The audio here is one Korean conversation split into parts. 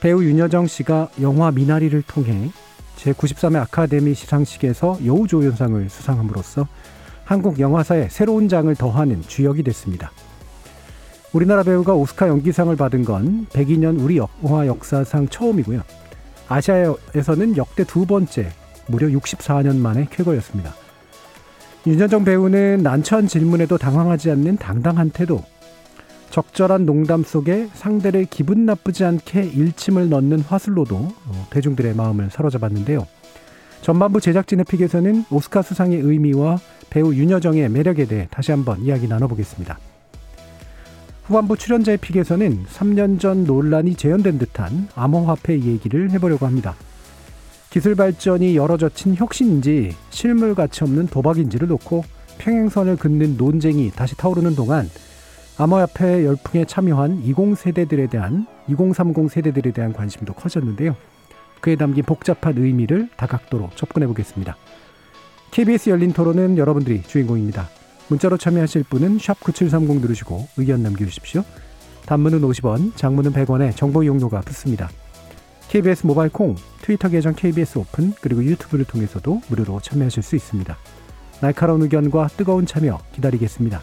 배우 윤여정 씨가 영화 미나리를 통해 제93회 아카데미 시상식에서 여우조연상을 수상함으로써 한국 영화사에 새로운 장을 더하는 주역이 됐습니다. 우리나라 배우가 오스카 연기상을 받은 건 102년 우리 영화 역사상 처음이고요. 아시아에서는 역대 두 번째, 무려 64년 만에 쾌거였습니다. 윤여정 배우는 난처한 질문에도 당황하지 않는 당당한 태도, 적절한 농담 속에 상대를 기분 나쁘지 않게 일침을 넣는 화술로도 어, 대중들의 마음을 사로잡았는데요. 전반부 제작진의 픽에서는 오스카 수상의 의미와 배우 윤여정의 매력에 대해 다시 한번 이야기 나눠보겠습니다. 후반부 출연자의 픽에서는 3년 전 논란이 재현된 듯한 암호화폐 얘기를 해보려고 합니다. 기술 발전이 열어젖힌 혁신인지 실물 가치 없는 도박인지를 놓고 평행선을 긋는 논쟁이 다시 타오르는 동안 암호화폐 열풍에 참여한 20세대들에 대한 2030 세대들에 대한 관심도 커졌는데요. 그에 담긴 복잡한 의미를 다각도로 접근해 보겠습니다. KBS 열린 토론은 여러분들이 주인공입니다. 문자로 참여하실 분은 9730 누르시고 의견 남겨주십시오. 단문은 50원, 장문은 100원에 정보 이용료가 붙습니다. KBS 모바일 콩, 트위터 계정 KBS 오픈, 그리고 유튜브를 통해서도 무료로 참여하실 수 있습니다. 날카로운 의견과 뜨거운 참여 기다리겠습니다.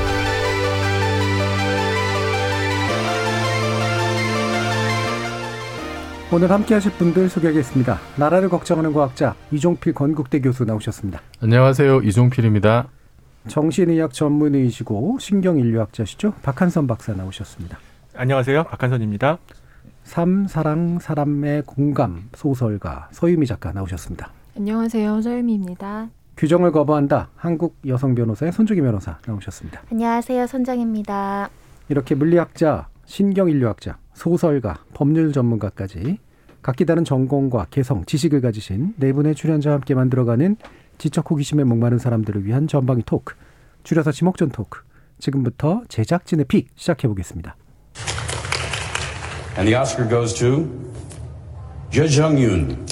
오늘 함께 하실 분들 소개하겠습니다. 나라를 걱정하는 과학자 이종필 건국대 교수 나오셨습니다. 안녕하세요. 이종필입니다. 정신의학 전문의이시고 신경인류학자시죠. 박한선 박사 나오셨습니다. 안녕하세요. 박한선입니다. 삶, 사랑, 사람의 공감 소설가 서유미 작가 나오셨습니다. 안녕하세요. 서유미입니다. 규정을 거부한다. 한국 여성 변호사의 손주기 변호사 나오셨습니다. 안녕하세요. 손정입니다. 이렇게 물리학자, 신경인류학자, 소설가, 법률 전문가까지 각기 다른 전공과 개성, 지식을 가지신 네 분의 출연자와 함께 만들어가는 지적 호기심에 목마른 사람들을 위한 전방위 토크, 줄여서 지목전 토크. 지금부터 제작진의 픽 시작해 보겠습니다. And the Oscar goes to Judge Jung Yoon.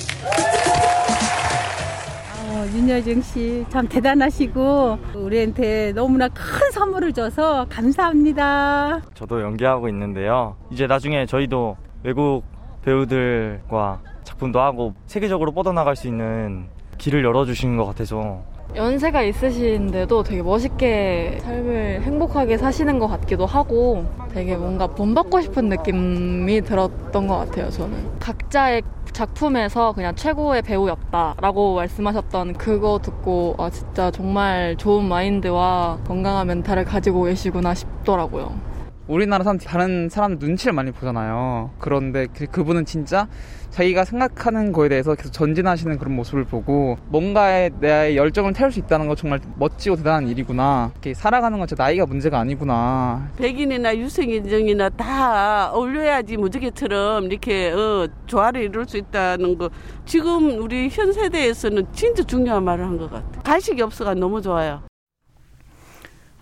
어, 윤여정 씨 참 대단하시고 우리한테 너무나 큰 선물을 줘서 감사합니다. 저도 연기하고 있는데요. 이제 나중에 저희도 외국 배우들과 작품도 하고 세계적으로 뻗어나갈 수 있는 길을 열어주신 것 같아서 연세가 있으신데도 되게 멋있게 삶을 행복하게 사시는 것 같기도 하고 되게 뭔가 본받고 싶은 느낌이 들었던 것 같아요, 저는. 각자의 작품에서 그냥 최고의 배우였다라고 말씀하셨던 그거 듣고 아, 진짜 정말 좋은 마인드와 건강한 멘탈을 가지고 계시구나 싶더라고요. 우리나라 사람 다른 사람 눈치를 많이 보잖아요. 그런데 그, 그분은 진짜 자기가 생각하는 거에 대해서 계속 전진하시는 그런 모습을 보고 뭔가에 내 열정을 태울 수 있다는 거 정말 멋지고 대단한 일이구나. 이렇게 살아가는 건 진짜 나이가 문제가 아니구나. 백인이나 유생인종이나 다 어울려야지 무지개처럼 이렇게 어, 조화를 이룰 수 있다는 거 지금 우리 현 세대에서는 진짜 중요한 말을 한 것 같아요. 가식이 없어가 너무 좋아요.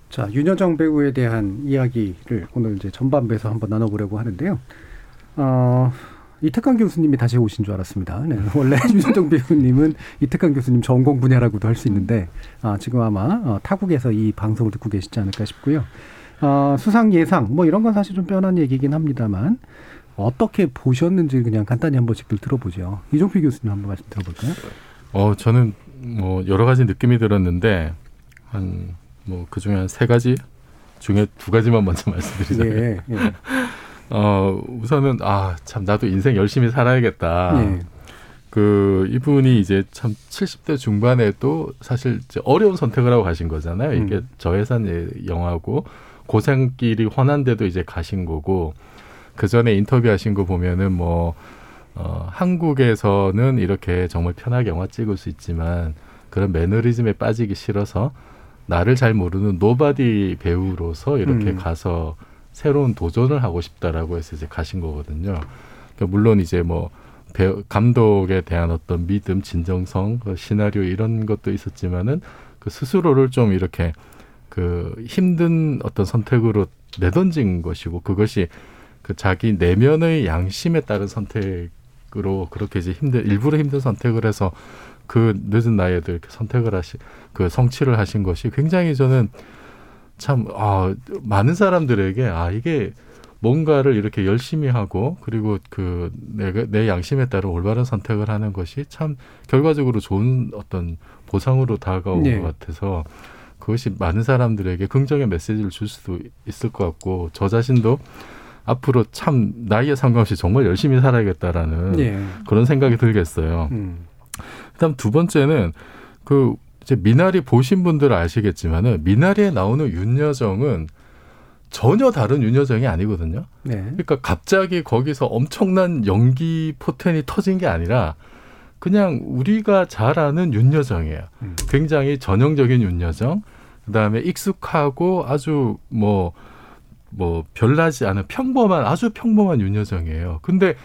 자, 윤여정 배우에 대한 이야기를 오늘 이제 전반부에서 한번 나눠보려고 하는데요. 어, 이태강 교수님이 다시 오신 줄 알았습니다. 네, 원래 윤여정 배우님은 이태강 교수님 전공 분야라고도 할 수 있는데, 아, 지금 아마 어, 타국에서 이 방송을 듣고 계시지 않을까 싶고요. 어, 수상 예상, 뭐 이런 건 사실 좀 뻔한 얘기긴 합니다만, 어떻게 보셨는지 그냥 간단히 한 번씩들 들어보죠. 이종필 교수님 한번 말씀 들어볼까요? 어, 저는 뭐 여러 가지 느낌이 들었는데, 한, 뭐, 그 중에 한 세 가지 중에 두 가지만 먼저 말씀드리자면. 예, 예. 어, 우선은, 아, 참, 나도 인생 열심히 살아야겠다. 예. 그 이분이 이제 참 70대 중반에도 사실 이제 어려운 선택을 하고 가신 거잖아요. 이게 음. 저예산 영화고 고생길이 훤한데도 이제 가신 거고 그 전에 인터뷰하신 거 보면은 뭐 어, 한국에서는 이렇게 정말 편하게 영화 찍을 수 있지만 그런 매너리즘에 빠지기 싫어서 나를 잘 모르는 nobody 배우로서 이렇게 음. 가서 새로운 도전을 하고 싶다라고 해서 이제 가신 거거든요. 그러니까 물론 이제 뭐 배우, 감독에 대한 어떤 믿음, 진정성, 그 시나리오 이런 것도 있었지만은 그 스스로를 좀 이렇게 그 힘든 어떤 선택으로 내던진 것이고 그것이 그 자기 내면의 양심에 따른 선택으로 그렇게 이제 힘든 일부러 힘든 선택을 해서 그 늦은 나이에도 이렇게 선택을 하시 그 성취를 하신 것이 굉장히 저는 참 아, 많은 사람들에게 아 이게 뭔가를 이렇게 열심히 하고 그리고 그 내가 내 양심에 따라 올바른 선택을 하는 것이 참 결과적으로 좋은 어떤 보상으로 다가온 네. 것 같아서 그것이 많은 사람들에게 긍정의 메시지를 줄 수도 있을 것 같고 저 자신도 앞으로 참 나이에 상관없이 정말 열심히 살아야겠다라는 예. 그런 생각이 들겠어요. 음. 그다음 두 번째는 그 이제 미나리 보신 분들은 아시겠지만은 미나리에 나오는 윤여정은 전혀 다른 윤여정이 아니거든요. 네. 그러니까 갑자기 거기서 엄청난 연기 포텐이 터진 게 아니라 그냥 우리가 잘 아는 윤여정이에요. 음. 굉장히 전형적인 윤여정. 그다음에 익숙하고 아주 뭐뭐 별나지 않은 평범한 아주 평범한 윤여정이에요. 근데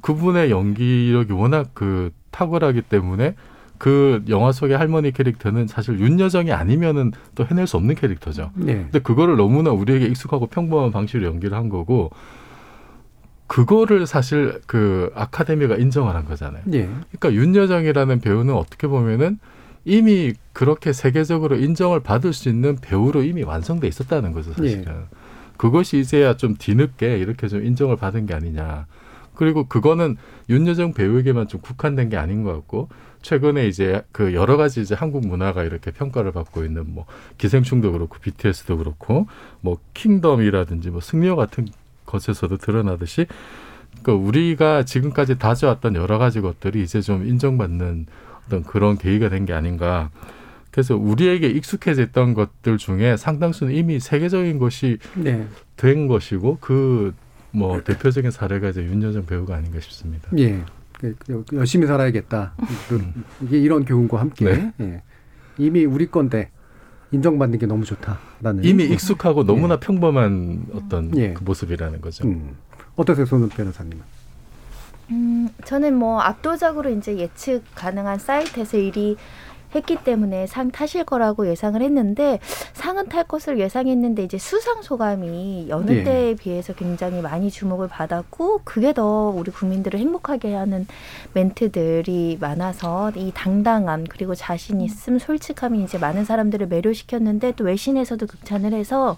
그분의 연기력이 워낙 그 탁월하기 때문에 그 영화 속의 할머니 캐릭터는 사실 윤여정이 아니면은 또 해낼 수 없는 캐릭터죠. 네. 근데 그거를 너무나 우리에게 익숙하고 평범한 방식으로 연기를 한 거고 그거를 사실 그 아카데미가 인정을 한 거잖아요. 예. 그러니까 윤여정이라는 배우는 어떻게 보면은 이미 그렇게 세계적으로 인정을 받을 수 있는 배우로 이미 완성돼 있었다는 거죠, 사실은. 그것이 이제야 좀 뒤늦게 이렇게 좀 인정을 받은 게 아니냐. 그리고 그거는 윤여정 배우에게만 좀 국한된 게 아닌 것 같고 최근에 이제 그 여러 가지 이제 한국 문화가 이렇게 평가를 받고 있는 뭐 기생충도 그렇고 BTS도 그렇고 뭐 킹덤이라든지 뭐 승리호 같은 것에서도 드러나듯이 그 우리가 지금까지 다져왔던 여러 가지 것들이 이제 좀 인정받는 어떤 그런 계기가 된 게 아닌가. 그래서 우리에게 익숙해져 있던 것들 중에 상당수는 이미 세계적인 것이 네. 된 것이고 그 뭐 대표적인 사례가 이제 윤여정 배우가 아닌가 싶습니다. 예. 그, 그, 열심히 살아야겠다. 그, 이게 이런 교훈과 함께 예. 이미 우리 건데 인정받는 게 너무 좋다라는 이미 익숙하고 너무나 평범한 어떤 예. 그 모습이라는 거죠. 음. 어떠세요, 손은 변호사님은? 음, 저는 뭐 압도적으로 이제 예측 가능한 사이트에서 일이 했기 때문에 상 타실 거라고 예상을 했는데 상은 탈 것을 예상했는데 이제 수상 소감이 여느 예. 때에 비해서 굉장히 많이 주목을 받았고 그게 더 우리 국민들을 행복하게 하는 멘트들이 많아서 이 당당함 그리고 자신 있음 솔직함이 이제 많은 사람들을 매료시켰는데 또 외신에서도 극찬을 해서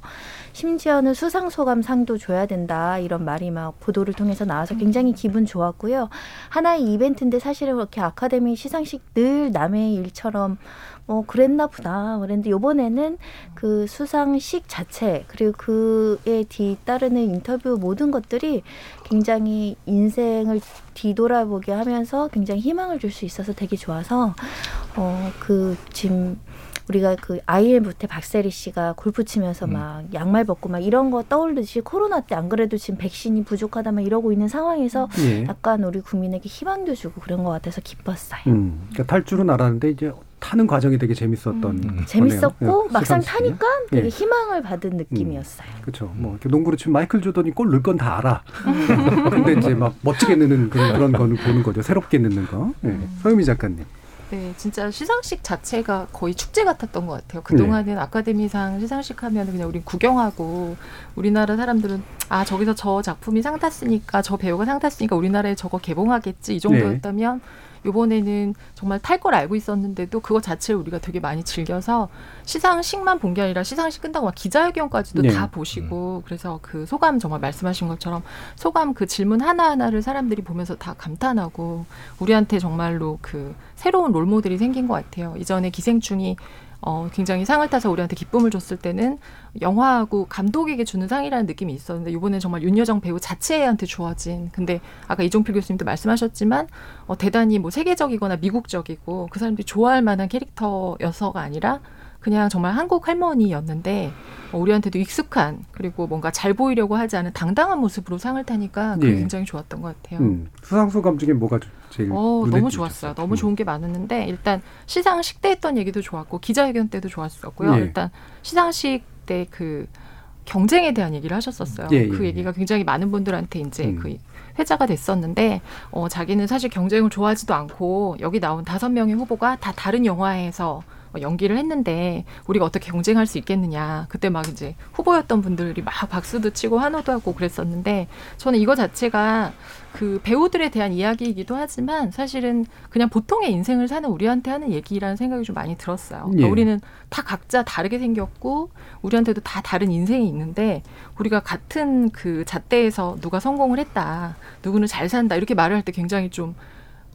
심지어는 수상 소감 상도 줘야 된다 이런 말이 막 보도를 통해서 나와서 굉장히 기분 좋았고요. 하나의 이벤트인데 사실은 그렇게 아카데미 시상식 늘 남의 일처럼 뭐 그랬나 보다. 그랬는데 이번에는 그 수상식 자체 그리고 그에 뒤따르는 인터뷰 모든 것들이 굉장히 인생을 뒤돌아보게 하면서 굉장히 희망을 줄 수 있어서 되게 좋아서 어 그 지금 우리가 그 IMF 때 박세리 씨가 골프 치면서 막 양말 벗고 막 이런 거 떠올리듯이 코로나 때 안 그래도 지금 백신이 부족하다 막 이러고 있는 상황에서 예. 약간 우리 국민에게 희망도 주고 그런 것 같아서 기뻤어요. 음. 그러니까 탈줄은 알았는데 이제 타는 과정이 되게 재밌었던 거네요. 재밌었고 예, 막상. 타니까 되게 예. 희망을 받은 느낌이었어요. 그렇죠. 뭐 농구로 치면 마이클 조던이 골 넣을 건 다 알아. 근데 이제 막 멋지게 넣는 그런, 그런 거는 보는 거죠. 새롭게 넣는 거. 예. 서유미 작가님. 네, 진짜 시상식 자체가 거의 축제 같았던 것 같아요. 그동안은 아카데미상 시상식 하면 그냥 우린 구경하고 우리나라 사람들은 아, 저기서 저 작품이 상 탔으니까 저 배우가 상 탔으니까 우리나라에 저거 개봉하겠지 이 정도였다면 이번에는 정말 탈 걸 알고 있었는데도 그거 자체를 우리가 되게 많이 즐겨서 시상식만 본 게 아니라 시상식 끝나고 막 기자회견까지도 네. 다 보시고 그래서 그 소감 정말 말씀하신 것처럼 소감 그 질문 하나하나를 사람들이 보면서 다 감탄하고 우리한테 정말로 그 새로운 롤모델이 생긴 것 같아요. 이전에 기생충이 어, 굉장히 상을 타서 우리한테 기쁨을 줬을 때는 영화하고 감독에게 주는 상이라는 느낌이 있었는데 이번에 정말 윤여정 배우 자체한테 주어진 근데 아까 이종필 교수님도 말씀하셨지만 어, 대단히 뭐 세계적이거나 미국적이고 그 사람들이 좋아할 만한 캐릭터여서가 아니라 그냥 정말 한국 할머니였는데 어, 우리한테도 익숙한 그리고 뭔가 잘 보이려고 하지 않은 당당한 모습으로 상을 타니까 그게 예. 굉장히 좋았던 것 같아요. 음, 수상소감 중에 뭐가 제일 어, 너무? 좋았어요. 너무 음. 좋은 게 많았는데 일단 시상식 때 했던 얘기도 좋았고 기자회견 때도 좋았었고요. 예. 일단 시상식 때그 경쟁에 대한 얘기를 하셨었어요. 예, 예, 그 예. 얘기가 굉장히 많은 분들한테 이제 음. 그 회자가 됐었는데 어, 자기는 사실 경쟁을 좋아하지도 않고 여기 나온 다섯 명의 후보가 다 다른 영화에서 어, 연기를 했는데 우리가 어떻게 경쟁할 수 있겠느냐. 그때 막 이제 후보였던 분들이 막 박수도 치고 환호도 하고 그랬었는데 저는 이거 자체가 그 배우들에 대한 이야기이기도 하지만 사실은 그냥 보통의 인생을 사는 우리한테 하는 얘기라는 생각이 좀 많이 들었어요. 그러니까 예. 우리는 다 각자 다르게 생겼고 우리한테도 다 다른 인생이 있는데 우리가 같은 그 잣대에서 누가 성공을 했다, 누구는 잘 산다 이렇게 말을 할 때 굉장히 좀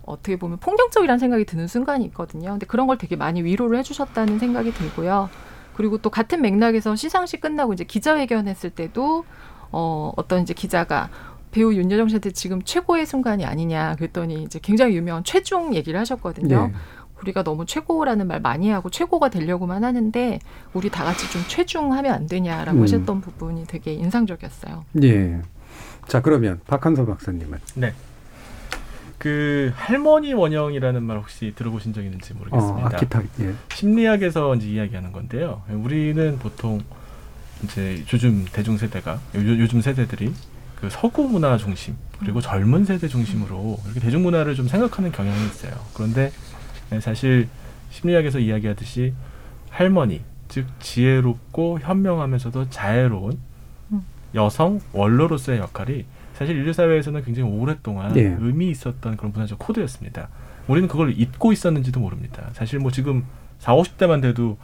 어떻게 보면 폭력적이라는 생각이 드는 순간이 있거든요. 근데 그런 걸 되게 많이 위로를 해주셨다는 생각이 들고요. 그리고 또 같은 맥락에서 시상식 끝나고 이제 기자회견 했을 때도 어, 어떤 이제 기자가 배우 윤여정 씨한테 지금 최고의 순간이 아니냐 그랬더니 이제 굉장히 유명한 최종 얘기를 하셨거든요. 예. 우리가 너무 최고라는 말 많이 하고 최고가 되려고만 하는데 우리 다 같이 좀 최중하면 안 되냐라고 음. 하셨던 부분이 되게 인상적이었어요. 예. 자 그러면 박한서 박사님은 네. 그 할머니 원형이라는 말 혹시 들어보신 적 있는지 어, 모르겠습니다. 아키타 예. 심리학에서 이제 이야기하는 건데요. 우리는 보통 이제 요즘 대중 세대가 요, 요즘 세대들이 그 서구 문화 중심 그리고 젊은 세대 중심으로 이렇게 대중 문화를 좀 생각하는 경향이 있어요. 그런데 네, 사실 심리학에서 이야기하듯이 할머니 즉 지혜롭고 현명하면서도 자애로운 여성 원로로서의 역할이 사실 인류 사회에서는 굉장히 오랫동안 예. 의미 있었던 그런 문화적 코드였습니다. 우리는 그걸 잊고 있었는지도 모릅니다. 사실 뭐 지금 4, 50대만 돼도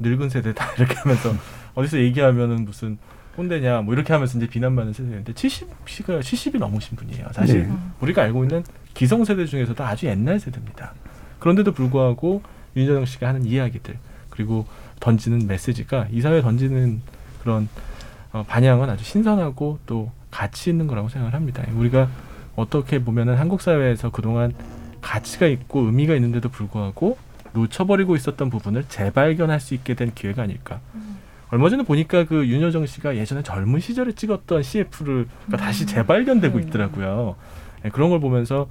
늙은 세대다 이렇게 하면서 어디서 얘기하면은 무슨 꼰대냐 뭐 이렇게 하면서 이제 비난받는 세대인데 70시가 70이 넘으신 분이에요. 사실 네. 우리가 알고 있는 기성 세대 중에서도 아주 옛날 세대입니다. 그런데도 불구하고 윤여정 씨가 하는 이야기들 그리고 던지는 메시지가 이 사회에 던지는 그런 어, 반향은 아주 신선하고 또 가치 있는 거라고 생각을 합니다. 우리가 어떻게 보면은 한국 사회에서 그동안 가치가 있고 의미가 있는데도 불구하고 놓쳐버리고 있었던 부분을 재발견할 수 있게 된 기회가 아닐까. 얼마 전에 보니까 그 윤여정 씨가 예전에 젊은 시절에 찍었던 CF를 다시 재발견되고 있더라고요. 네, 그런 걸 보면서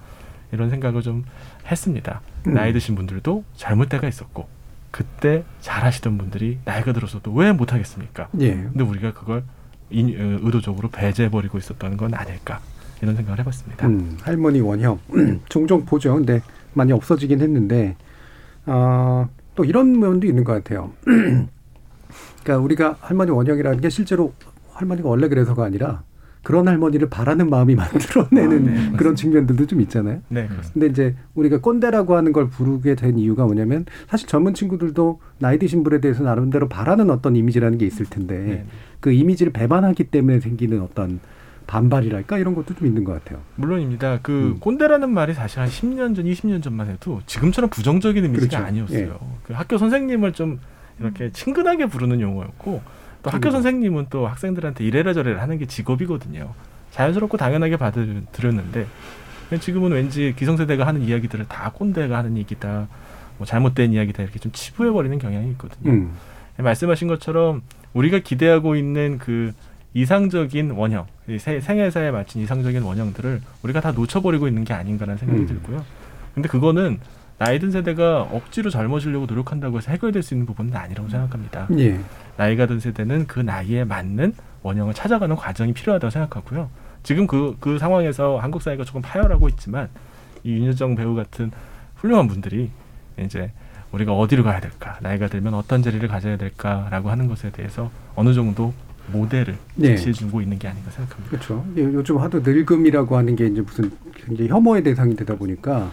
이런 생각을 좀 했습니다. 음. 나이 드신 분들도 젊을 때가 있었고 그때 잘하시던 분들이 나이가 들어서도 왜 못하겠습니까? 예. 근데 우리가 그걸 인- 어, 의도적으로 배제해버리고 있었던 건 아닐까 이런 생각을 해봤습니다. 음, 할머니 원형 종종 보죠. 근데 많이 없어지긴 했는데 어, 또 이런 면도 있는 것 같아요. 그러니까 우리가 할머니 원형이라는 게 실제로 할머니가 원래 그래서가 아니라 그런 할머니를 바라는 마음이 만들어내는 그런 측면들도 좀 있잖아요. 네, 그렇습니다. 근데 이제 우리가 꼰대라고 하는 걸 부르게 된 이유가 뭐냐면 사실 젊은 친구들도 나이 드신 분에 대해서 나름대로 바라는 어떤 이미지라는 게 있을 텐데 네. 그 이미지를 배반하기 때문에 생기는 어떤 반발이랄까 이런 것도 좀 있는 것 같아요. 물론입니다. 그 꼰대라는 말이 사실 한 10년 전, 20년 전만 해도 지금처럼 부정적인 이미지가 그렇죠. 아니었어요. 그 학교 선생님을 좀 이렇게 친근하게 부르는 용어였고 또 학교 음. 선생님은 또 학생들한테 이래라 저래라 하는 게 직업이거든요. 자연스럽고 당연하게 받아들였는데 지금은 왠지 기성세대가 하는 이야기들을 다 꼰대가 하는 얘기다, 뭐 잘못된 이야기다 이렇게 좀 치부해 버리는 경향이 있거든요. 음. 말씀하신 것처럼 우리가 기대하고 있는 그 이상적인 원형, 생애사에 맞춘 이상적인 원형들을 우리가 다 놓쳐버리고 있는 게 아닌가라는 생각이 음. 들고요. 근데 그거는 나이 든 세대가 억지로 젊어지려고 노력한다고 해서 해결될 수 있는 부분은 아니라고 생각합니다. 예. 나이가 든 세대는 그 나이에 맞는 원형을 찾아가는 과정이 필요하다고 생각하고요. 지금 그, 그 상황에서 한국 사회가 조금 파열하고 있지만 이 윤여정 배우 같은 훌륭한 분들이 이제 우리가 어디로 가야 될까, 나이가 들면 어떤 자리를 가져야 될까라고 하는 것에 대해서 어느 정도 모델을 네. 제시해 주고 있는 게 아닌가 생각합니다. 그렇죠. 요- 요즘 하도 늙음이라고 하는 게 이제 무슨 굉장히 혐오의 대상이 되다 보니까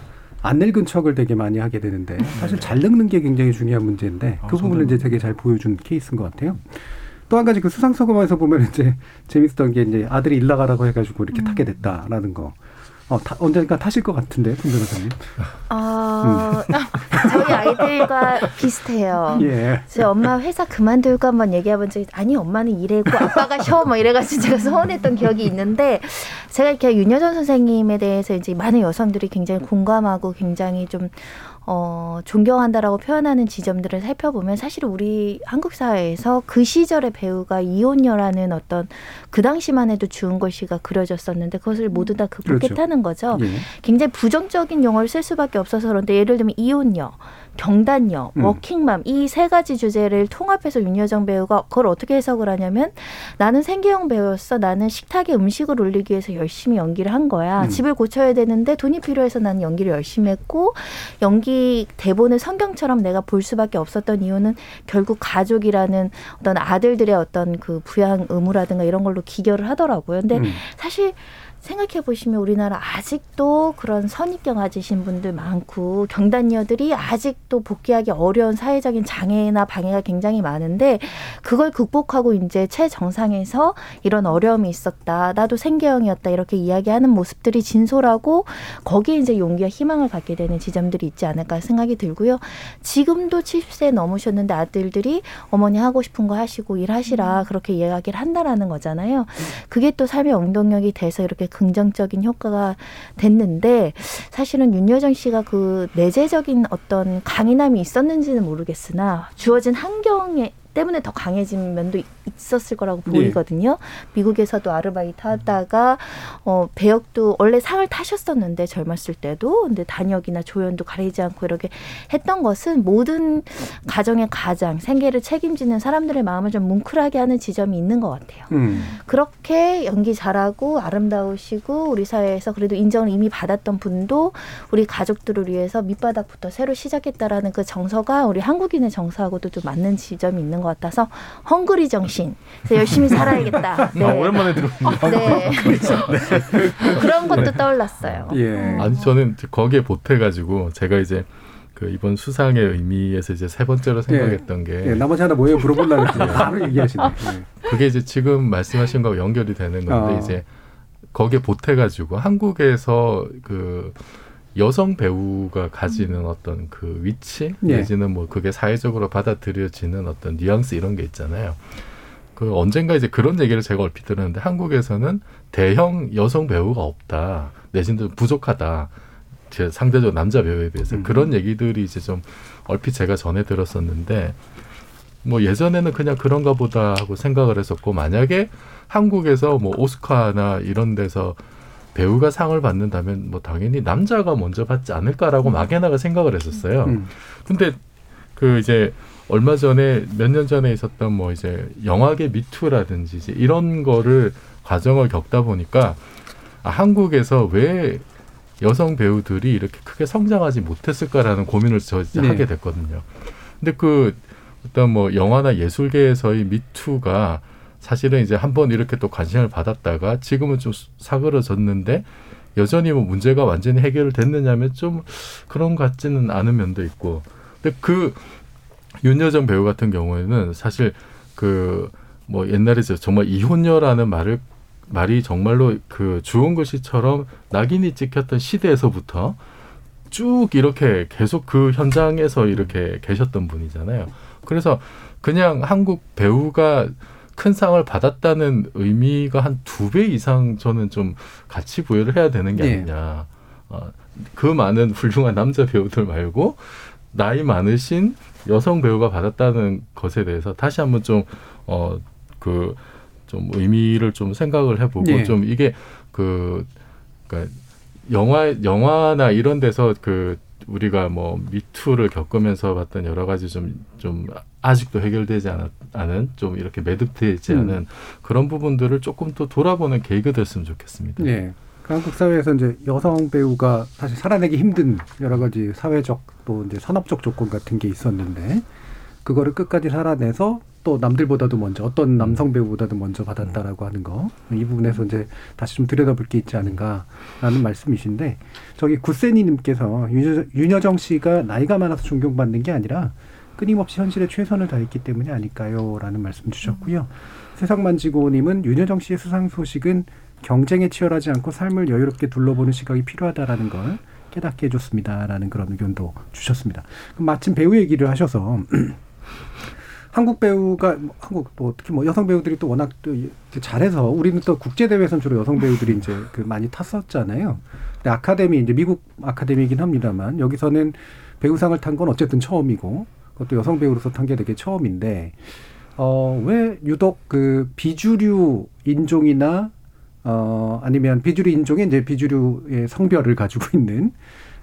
안 늙은 척을 되게 많이 하게 되는데 사실 잘 늙는 게 굉장히 중요한 문제인데 아, 그 부분을 상당히. 이제 되게 잘 보여준 케이스인 것 같아요. 또 한 가지 그 수상 소감에서 보면 이제 재밌었던 게 이제 아들이 일 나가라고 해가지고 이렇게 타게 됐다라는 거. 어, 타, 언젠가 타실 것 같은데, 손 변호사님. 어, 저희 아이들과 비슷해요. 예. 제 엄마 회사 그만두고 한번 얘기해본 적이 아니 엄마는 일하고 아빠가 쉬어 뭐 이래가지고 제가 서운했던 기억이 있는데 제가 이렇게 윤여정 선생님에 대해서 이제 많은 여성들이 굉장히 공감하고 굉장히 좀 어, 존경한다라고 표현하는 지점들을 살펴보면 사실 우리 한국 사회에서 그 시절의 배우가 이혼녀라는 어떤 그 당시만 해도 주은 글씨가 그려졌었는데 그것을 모두 다 극복했다는 거죠. 예. 굉장히 부정적인 용어를 쓸 수밖에 없어서 그런데 예를 들면 이혼녀, 경단녀, 음. 워킹맘 이 세 가지 주제를 통합해서 윤여정 배우가 그걸 어떻게 해석을 하냐면 나는 생계형 배우였어. 나는 식탁에 음식을 올리기 위해서 열심히 연기를 한 거야. 음. 집을 고쳐야 되는데 돈이 필요해서 나는 연기를 열심히 했고 연기 대본을 성경처럼 내가 볼 수밖에 없었던 이유는 결국 가족이라는 어떤 아들들의 어떤 그 부양 의무라든가 이런 걸로 기결을 하더라고요. 근데 음. 사실 생각해 보시면 우리나라 아직도 그런 선입견 가지신 분들 많고 경단녀들이 아직도 복귀하기 어려운 사회적인 장애나 방해가 굉장히 많은데 그걸 극복하고 이제 최정상에서 이런 어려움이 있었다. 나도 생계형이었다. 이렇게 이야기하는 모습들이 진솔하고 거기에 이제 용기와 희망을 갖게 되는 지점들이 있지 않을까 생각이 들고요. 지금도 70세 넘으셨는데 아들들이 어머니 하고 싶은 거 하시고 일하시라 그렇게 이야기를 한다라는 거잖아요. 그게 또 삶의 원동력이 돼서 이렇게 긍정적인 효과가 됐는데 사실은 윤여정 씨가 그 내재적인 어떤 강인함이 있었는지는 모르겠으나 주어진 환경에 때문에 더 강해진 면도 있었을 거라고 네. 보이거든요. 미국에서도 아르바이트 하다가 어 배역도 원래 상을 타셨었는데 젊었을 때도 근데 단역이나 조연도 가리지 않고 이렇게 했던 것은 모든 가정의 가장 생계를 책임지는 사람들의 마음을 좀 뭉클하게 하는 지점이 있는 것 같아요. 음. 그렇게 연기 잘하고 아름다우시고 우리 사회에서 그래도 인정을 이미 받았던 분도 우리 가족들을 위해서 밑바닥부터 새로 시작했다라는 그 정서가 우리 한국인의 정서하고도 좀 맞는 지점이 있는 것 같아서 헝그리 정신. 그래서 열심히 살아야겠다. 네. 아, 오랜만에 들어보네요. 네. 그런 것도 떠올랐어요. 예. 아니 저는 거기에 보태가지고 제가 이제 그 이번 수상의 의미에서 이제 세 번째로 생각했던 게 예, 나머지 하나 뭐예요? 물어보려고 했더니 바로 얘기하시네. 예. 그게 이제 지금 말씀하신 거하고 연결이 되는 건데 어. 이제 거기에 보태가지고 한국에서 그 여성 배우가 가지는 어떤 그 위치 예. 내지는 뭐 그게 사회적으로 받아들여지는 어떤 뉘앙스 이런 게 있잖아요. 그 언젠가 이제 그런 얘기를 제가 얼핏 들었는데 한국에서는 대형 여성 배우가 없다 내지는 부족하다. 제 상대적으로 남자 배우에 비해서 그런 얘기들이 이제 좀 얼핏 제가 전해 들었었는데 뭐 예전에는 그냥 그런가 보다 하고 생각을 했었고 만약에 한국에서 뭐 오스카나 이런 데서 배우가 상을 받는다면 뭐 당연히 남자가 먼저 받지 않을까라고 막연하게 생각을 했었어요. 음. 근데 그 이제 얼마 전에 몇 년 전에 있었던 뭐 이제 영화계 미투라든지 이제 이런 거를 과정을 겪다 보니까 아, 한국에서 왜 여성 배우들이 이렇게 크게 성장하지 못했을까라는 고민을 저 이제 네. 하게 됐거든요. 근데 그 어떤 뭐 영화나 예술계에서의 미투가 사실은 이제 한번 이렇게 또 관심을 받았다가 지금은 좀 사그러졌는데 여전히 뭐 문제가 완전히 해결됐느냐면 좀 그런 것 같지는 않은 면도 있고. 근데 그 윤여정 배우 같은 경우에는 사실 그 뭐 옛날에 저 정말 이혼녀라는 말을 말이 정말로 그 주원 글씨처럼 낙인이 찍혔던 시대에서부터 쭉 이렇게 계속 그 현장에서 이렇게 계셨던 분이잖아요. 그래서 그냥 한국 배우가 큰 상을 받았다는 의미가 한 두 배 이상 저는 좀 가치 부여를 해야 되는 게 예. 아니냐. 어, 그 많은 훌륭한 남자 배우들 말고 나이 많으신 여성 배우가 받았다는 것에 대해서 다시 한번 좀, 어, 그, 좀 의미를 좀 생각을 해보고 예. 좀 이게 그, 그니까 영화, 영화나 이런 데서 그 우리가 뭐 미투를 겪으면서 봤던 여러 가지 좀, 좀 아직도 해결되지 않았, 않은 좀 이렇게 매듭되지 음. 않은 그런 부분들을 조금 더 돌아보는 계기가 됐으면 좋겠습니다. 예. 그 한국 사회에서 이제 여성 배우가 사실 살아내기 힘든 여러 가지 사회적 또 이제 산업적 조건 같은 게 있었는데 그거를 끝까지 살아내서 또 남들보다도 먼저 어떤 남성 배우보다도 먼저 받았다라고 하는 거 이 부분에서 이제 다시 좀 들여다볼 게 있지 않은가라는 말씀이신데 저기 구세니님께서 윤여- 윤여정 씨가 나이가 많아서 존경받는 게 아니라 끊임없이 현실에 최선을 다했기 때문이 아닐까요?라는 말씀 주셨고요. 세상만지고님은 윤여정 씨의 수상 소식은 경쟁에 치열하지 않고 삶을 여유롭게 둘러보는 시각이 필요하다라는 걸 깨닫게 해줬습니다라는 그런 의견도 주셨습니다. 그럼 마침 배우 얘기를 하셔서 한국 배우가 뭐 한국 뭐 특히 뭐 여성 배우들이 또 워낙 또 잘해서 우리는 또 국제 대회에서는 주로 여성 배우들이 이제 그 많이 탔었잖아요. 근데 아카데미 이제 미국 아카데미이긴 합니다만 여기서는 배우상을 탄 건 어쨌든 처음이고 그것도 여성 배우로서 탄 게 되게 처음인데 어 왜 유독 그 비주류 인종이나 어 아니면 비주류 인종에 이제 비주류의 성별을 가지고 있는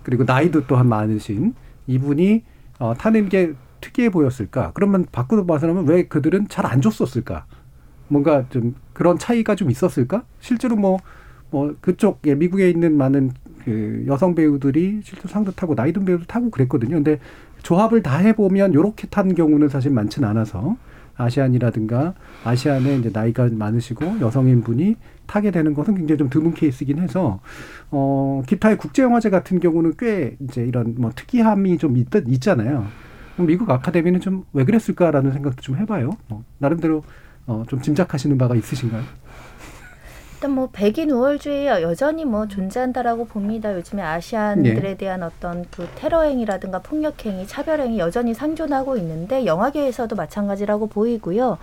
그리고 나이도 또한 많으신 이분이 어 타는 게 특이해 보였을까? 그러면 바꾸어 봐서는 왜 그들은 잘 안 줬었을까? 뭔가 좀 그런 차이가 좀 있었을까? 실제로 뭐, 뭐 그쪽, 예, 미국에 있는 많은 그 여성 배우들이 실제 상도 타고 나이 든 배우도 타고 그랬거든요. 근데 조합을 다 해보면 요렇게 탄 경우는 사실 많지는 않아서 아시안이라든가 아시안에 이제 나이가 많으시고 여성인 분이 타게 되는 것은 굉장히 좀 드문 케이스긴 해서 어 기타의 국제 영화제 같은 경우는 꽤 이제 이런 뭐 특이함이 좀 있, 있잖아요. 미국 아카데미는 좀 왜 그랬을까라는 생각도 좀 해봐요. 뭐 나름대로 어, 좀 짐작하시는 바가 있으신가요? 일단 뭐 백인 우월주의 여전히 뭐 존재한다라고 봅니다. 요즘에 아시안들에 예. 대한 어떤 그 테러 행위라든가 폭력 행위, 차별 행위 여전히 상존하고 있는데 영화계에서도 마찬가지라고 보이고요.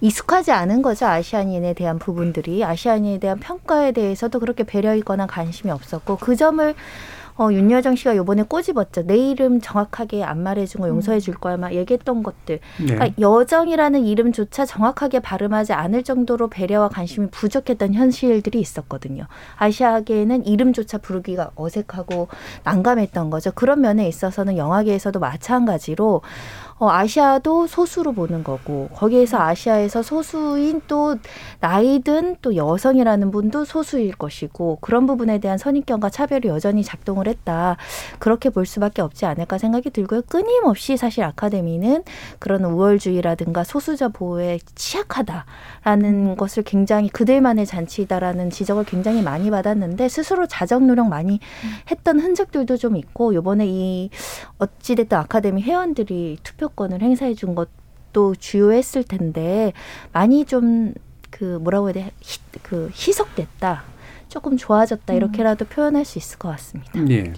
익숙하지 않은 거죠. 아시안인에 대한 부분들이 아시안인에 대한 평가에 대해서도 그렇게 배려 있거나 관심이 없었고 그 점을 어, 윤여정 씨가 요번에 꼬집었죠. 내 이름 정확하게 안 말해준 거 용서해 줄 거야. 막 얘기했던 것들. 네. 그러니까 여정이라는 이름조차 정확하게 발음하지 않을 정도로 배려와 관심이 부족했던 현실들이 있었거든요. 아시아계에는 이름조차 부르기가 어색하고 난감했던 거죠. 그런 면에 있어서는 영화계에서도 마찬가지로 어, 아시아도 소수로 보는 거고 거기에서 아시아에서 소수인 또 나이든 또 여성이라는 분도 소수일 것이고 그런 부분에 대한 선입견과 차별이 여전히 작동을 했다. 그렇게 볼 수밖에 없지 않을까 생각이 들고요. 끊임없이 사실 아카데미는 그런 우월주의라든가 소수자 보호에 취약하다라는 것을 굉장히 그들만의 잔치다라는 지적을 굉장히 많이 받았는데 스스로 자정 노력 많이 했던 흔적들도 좀 있고 요번에 이 어찌됐든 아카데미 회원들이 투표 권을 행사해 준 것도 주요했을 텐데 많이 좀 그 뭐라고 해야 돼? 희, 그 희석됐다. 조금 좋아졌다. 이렇게라도 표현할 수 있을 것 같습니다. 예.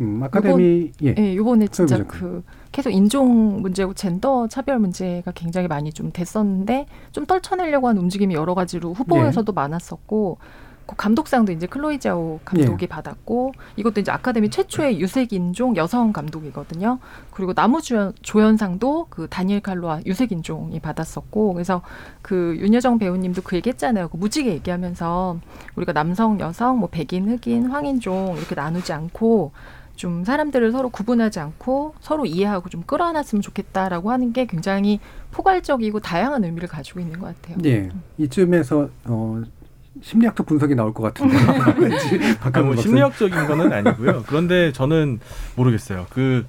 음, 아카데미 요번, 예. 요번에 진짜 소유자. 그 계속 인종 문제고 젠더 차별 문제가 굉장히 많이 좀 됐었는데 좀 떨쳐내려고 하는 움직임이 여러 가지로 후보에서도 많았었고 그 감독상도 이제 클로이 자오 감독이 예. 받았고 이것도 이제 아카데미 최초의 유색 인종 여성 감독이거든요. 그리고 나무 조연, 조연상도 그 다니엘 칼로아 유색 인종이 받았었고 그래서 그 윤여정 배우님도 그 얘기했잖아요. 그 무지개 얘기하면서 우리가 남성, 여성, 뭐 백인, 흑인, 황인종 이렇게 나누지 않고 좀 사람들을 서로 구분하지 않고 서로 이해하고 좀 끌어안았으면 좋겠다라고 하는 게 굉장히 포괄적이고 다양한 의미를 가지고 있는 것 같아요. 예. 이쯤에서 어 심리학적 분석이 나올 것 같은데. 왠지 아, 뭐. 심리학적인 거는 아니고요. 그런데 저는 모르겠어요. 그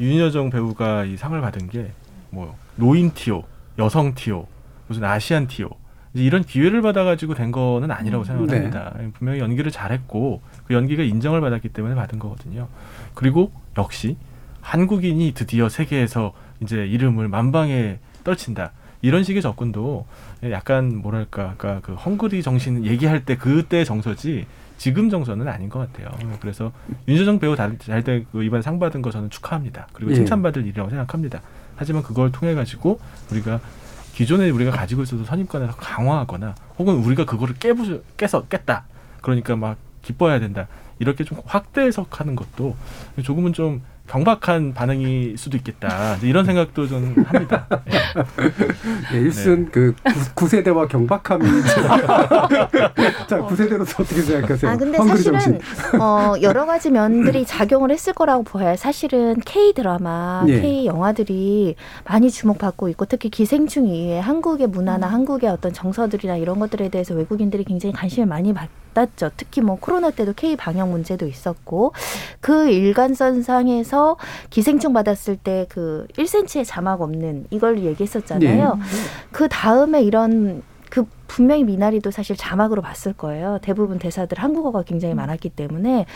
윤여정 배우가 이 상을 받은 게 뭐 노인 티오, 여성 티오, 무슨 아시안 티오 이런 기회를 받아가지고 된 거는 아니라고 생각을 네. 합니다. 분명히 연기를 잘했고 그 연기가 인정을 받았기 때문에 받은 거거든요. 그리고 역시 한국인이 드디어 세계에서 이제 이름을 만방에 떨친다. 이런 식의 접근도 약간 뭐랄까 아까 그 헝그리 정신 얘기할 때 그때 정서지 지금 정서는 아닌 것 같아요. 그래서 윤여정 배우 잘때 그 이번 상 받은 거 저는 축하합니다. 그리고 예. 칭찬받을 일이라고 생각합니다. 하지만 그걸 통해 가지고 우리가 기존에 우리가 가지고 있어도 선입관을 강화하거나 혹은 우리가 그거를 깨부 깨서 깼다. 그러니까 막 기뻐해야 된다. 이렇게 좀 확대 해석하는 것도 조금은 좀 경박한 반응일 수도 있겠다. 이런 생각도 좀 합니다. 예. 예, 일순 그 구, 세대와 경박함이 자 구세대로서 어떻게 생각하세요? 아 근데 사실은 정신. 어 여러 가지 면들이 작용을 했을 거라고 보여요. 사실은 K 드라마, 예. K 영화들이 많이 주목받고 있고 특히 기생충 이후에 한국의 문화나 한국의 어떤 정서들이나 이런 것들에 대해서 외국인들이 굉장히 관심을 많이 받 았죠. 특히 뭐 코로나 때도 K 방역 문제도 있었고 그 일관선상에서 기생충 받았을 때 그 1cm의 자막 없는 이걸 얘기했었잖아요. 예. 그 다음에 이런 그 분명히 미나리도 사실 자막으로 봤을 거예요. 대부분 대사들 한국어가 굉장히 많았기 때문에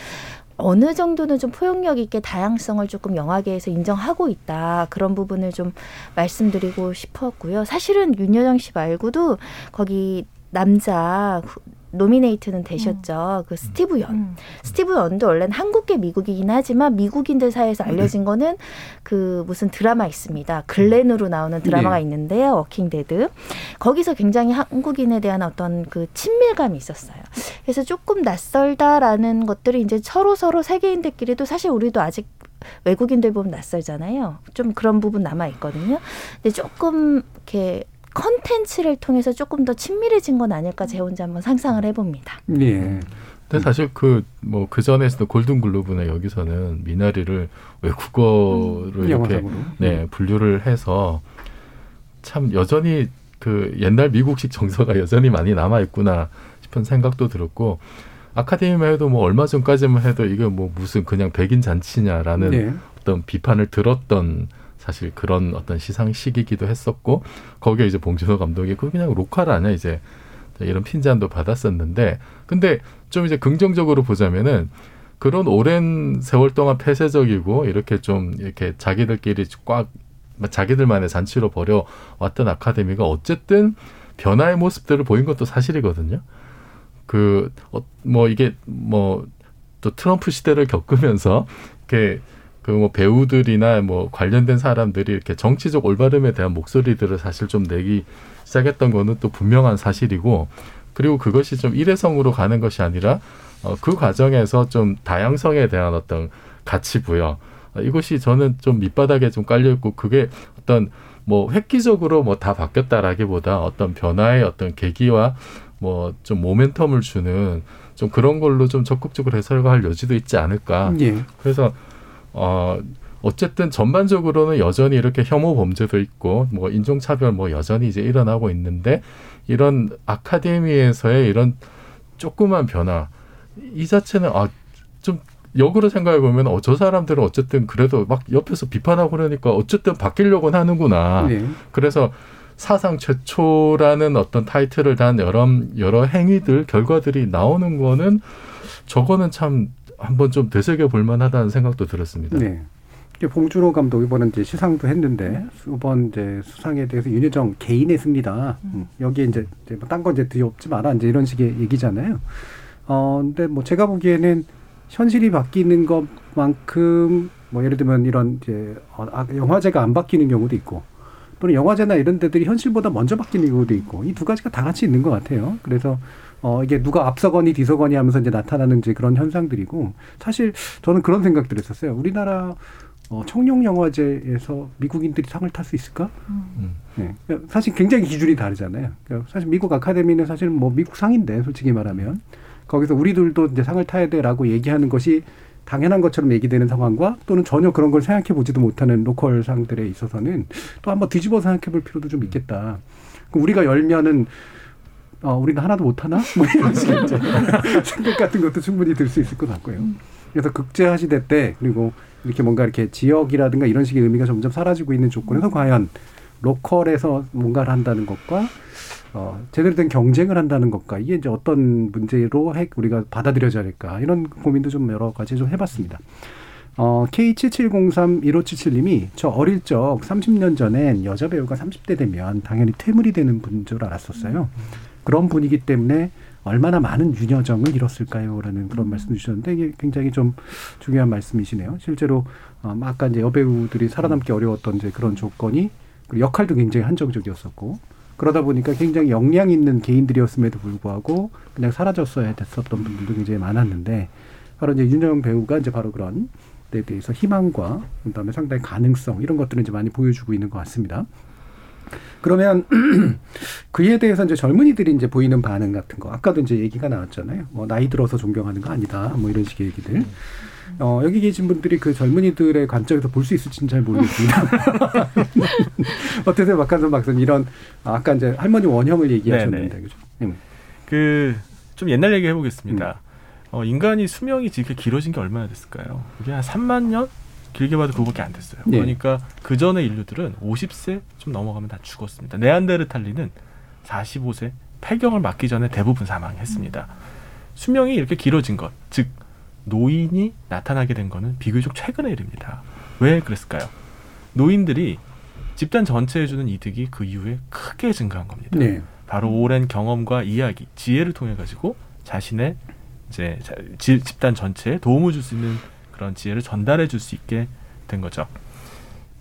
어느 정도는 좀 포용력 있게 다양성을 조금 영화계에서 인정하고 있다. 그런 부분을 좀 말씀드리고 싶었고요. 사실은 윤여정 씨 말고도 거기 남자 후- 노미네이트는 되셨죠. 그 스티브 연. 스티브 연도 원래는 한국계 미국인이긴 하지만 미국인들 사이에서 알려진 거는 그 무슨 드라마 있습니다. 글렌으로 나오는 드라마가 네. 있는데요. 워킹 데드. 거기서 굉장히 한국인에 대한 어떤 그 친밀감이 있었어요. 그래서 조금 낯설다라는 것들이 이제 서로 서로 세계인들끼리도 사실 우리도 아직 외국인들 보면 낯설잖아요. 좀 그런 부분 남아 있거든요. 근데 조금 이렇게 컨텐츠를 통해서 조금 더 친밀해진 건 아닐까 제 혼자 한번 상상을 해봅니다. 예. 근데 사실 그 뭐 그 전에서도 골든 글로브나 여기서는 미나리를 외국어로 음. 이렇게. 네 분류를 해서 참 여전히 그 옛날 미국식 정서가 여전히 많이 남아 있구나 싶은 생각도 들었고 아카데미만 해도 뭐 얼마 전까지만 해도 이게 뭐 무슨 그냥 백인 잔치냐라는 네. 어떤 비판을 들었던 사실 그런 어떤 시상식이기도 했었고 거기에 이제 봉준호 감독이 그 그냥 로컬 아니야 이제 이런 핀잔도 받았었는데 근데 좀 이제 긍정적으로 보자면은 그런 오랜 세월 동안 폐쇄적이고 이렇게 좀 이렇게 자기들끼리 꽉 자기들만의 잔치로 벌여 왔던 아카데미가 어쨌든 변화의 모습들을 보인 것도 사실이거든요. 그 뭐 이게 뭐 또 트럼프 시대를 겪으면서 이렇게 그뭐 배우들이나 뭐 관련된 사람들이 이렇게 정치적 올바름에 대한 목소리들을 사실 좀 내기 시작했던 거는 또 분명한 사실이고 그리고 그것이 좀 일회성으로 가는 것이 아니라 어, 그 과정에서 좀 다양성에 대한 어떤 가치 부여 어, 이것이 저는 좀 밑바닥에 좀 깔려 있고 그게 어떤 뭐 획기적으로 뭐 다 바뀌었다라기보다 어떤 변화의 어떤 계기와 뭐 좀 모멘텀을 주는 좀 그런 걸로 좀 적극적으로 해석할 여지도 있지 않을까. 예. 그래서 어 어쨌든 전반적으로는 여전히 이렇게 혐오 범죄도 있고 뭐 인종 차별 뭐 여전히 이제 일어나고 있는데 이런 아카데미에서의 이런 조그만 변화 이 자체는 아좀 역으로 생각해 보면 어 저 사람들은 어쨌든 그래도 막 옆에서 비판하고 그러니까 어쨌든 바뀌려고는 하는구나. 네. 그래서 사상 최초라는 어떤 타이틀을 단 여러 여러 행위들 결과들이 나오는 거는 저거는 참 한번 좀 되새겨 볼 만하다는 생각도 들었습니다. 네. 봉준호 감독 이번에 이제 시상도 했는데 이번 이제 수상에 대해서 윤여정 개인의 승리다. 음. 여기에 이제 뭐 딴건 이제 뒤엎지 마라 이제 이런 식의 얘기잖아요. 어 근데 뭐 제가 보기에는 현실이 바뀌는 것만큼 뭐 예를 들면 이런 이제 어, 아, 영화제가 안 바뀌는 경우도 있고 또는 영화제나 이런 데들이 현실보다 먼저 바뀌는 경우도 있고 이 두 가지가 다 같이 있는 것 같아요. 그래서 어 이게 누가 앞서거니 뒤서거니 하면서 이제 나타나는 이제 그런 현상들이고 사실 저는 그런 생각들을 했었어요. 우리나라 어, 청룡 영화제에서 미국인들이 상을 탈 수 있을까? 음. 네. 그러니까 사실 굉장히 기준이 다르잖아요. 그러니까 사실 미국 아카데미는 사실 뭐 미국 상인데 솔직히 말하면 거기서 우리들도 이제 상을 타야 돼라고 얘기하는 것이 당연한 것처럼 얘기되는 상황과 또는 전혀 그런 걸 생각해 보지도 못하는 로컬 상들에 있어서는 또 한번 뒤집어 생각해 볼 필요도 좀 있겠다. 우리가 열면은 어, 우리는 하나도 못하나? 뭐 이런 식의 이제 생각 같은 것도 충분히 들 수 있을 것 같고요. 그래서 극제화 시대 때 그리고 이렇게 뭔가 이렇게 지역이라든가 이런 식의 의미가 점점 사라지고 있는 조건에서 과연 로컬에서 뭔가를 한다는 것과 어, 제대로 된 경쟁을 한다는 것과 이게 이제 어떤 문제로 해, 우리가 받아들여져야 할까 이런 고민도 좀 여러 가지 좀 해봤습니다. 어, K77031577님이 저 어릴 적 30년 전엔 여자 배우가 30대 되면 당연히 퇴물이 되는 분인 줄 알았었어요. 그런 분이기 때문에 얼마나 많은 윤여정을 잃었을까요? 라는 그런 말씀 주셨는데 이게 굉장히 좀 중요한 말씀이시네요. 실제로 어, 아까 이제 여배우들이 살아남기 어려웠던 이제 그런 조건이 그리고 역할도 굉장히 한정적이었었고 그러다 보니까 굉장히 역량 있는 개인들이었음에도 불구하고 그냥 사라졌어야 됐었던 분들도 굉장히 많았는데 바로 이제 윤여정 배우가 이제 바로 그런 데 대해서 희망과 그다음에 상당히 가능성 이런 것들을 이제 많이 보여주고 있는 것 같습니다. 그러면 그에 대해서 이제 젊은이들이 이제 보이는 반응 같은 거 아까도 이제 얘기가 나왔잖아요. 뭐 나이 들어서 존경하는 거 아니다. 뭐 이런 식의 얘기들. 어, 여기 계신 분들이 그 젊은이들의 관점에서 볼 수 있을지는 잘 모르겠습니다. 어떠세요, 박한선 박사님? 이런 아까 이제 할머니 원형을 얘기하셨는데 네네. 그죠? 네. 그좀 옛날 얘기 해보겠습니다. 어, 인간이 수명이 이렇게 길어진 게 얼마나 됐을까요? 이게 한 3만 년? 길게 봐도 그거밖에 안 됐어요. 네. 그러니까 그 전에 인류들은 50세 좀 넘어가면 다 죽었습니다. 네안데르탈리는 45세 폐경을 맞기 전에 대부분 사망했습니다. 수명이 이렇게 길어진 것, 즉 노인이 나타나게 된 거는 비교적 최근의 일입니다. 왜 그랬을까요? 노인들이 집단 전체에 주는 이득이 그 이후에 크게 증가한 겁니다. 네. 바로 오랜 경험과 이야기, 지혜를 통해 가지고 자신의 이제 집단 전체에 도움을 줄 수 있는 그런 지혜를 전달해 줄 수 있게 된 거죠.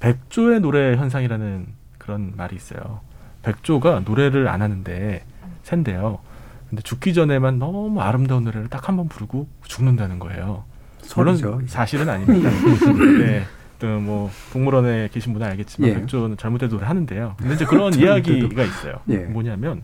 백조의 노래 현상이라는 그런 말이 있어요. 백조가 노래를 안 하는데 샌데요. 근데 죽기 전에만 너무 아름다운 노래를 딱 한 번 부르고 죽는다는 거예요. 물론. 사실은 아닙니다. 네. 또뭐 동물원에 계신 분은 알겠지만 예. 백조는 잘못된 노래 하는데요. 근데 이제 그런. 이야기가 있어요. 예. 뭐냐면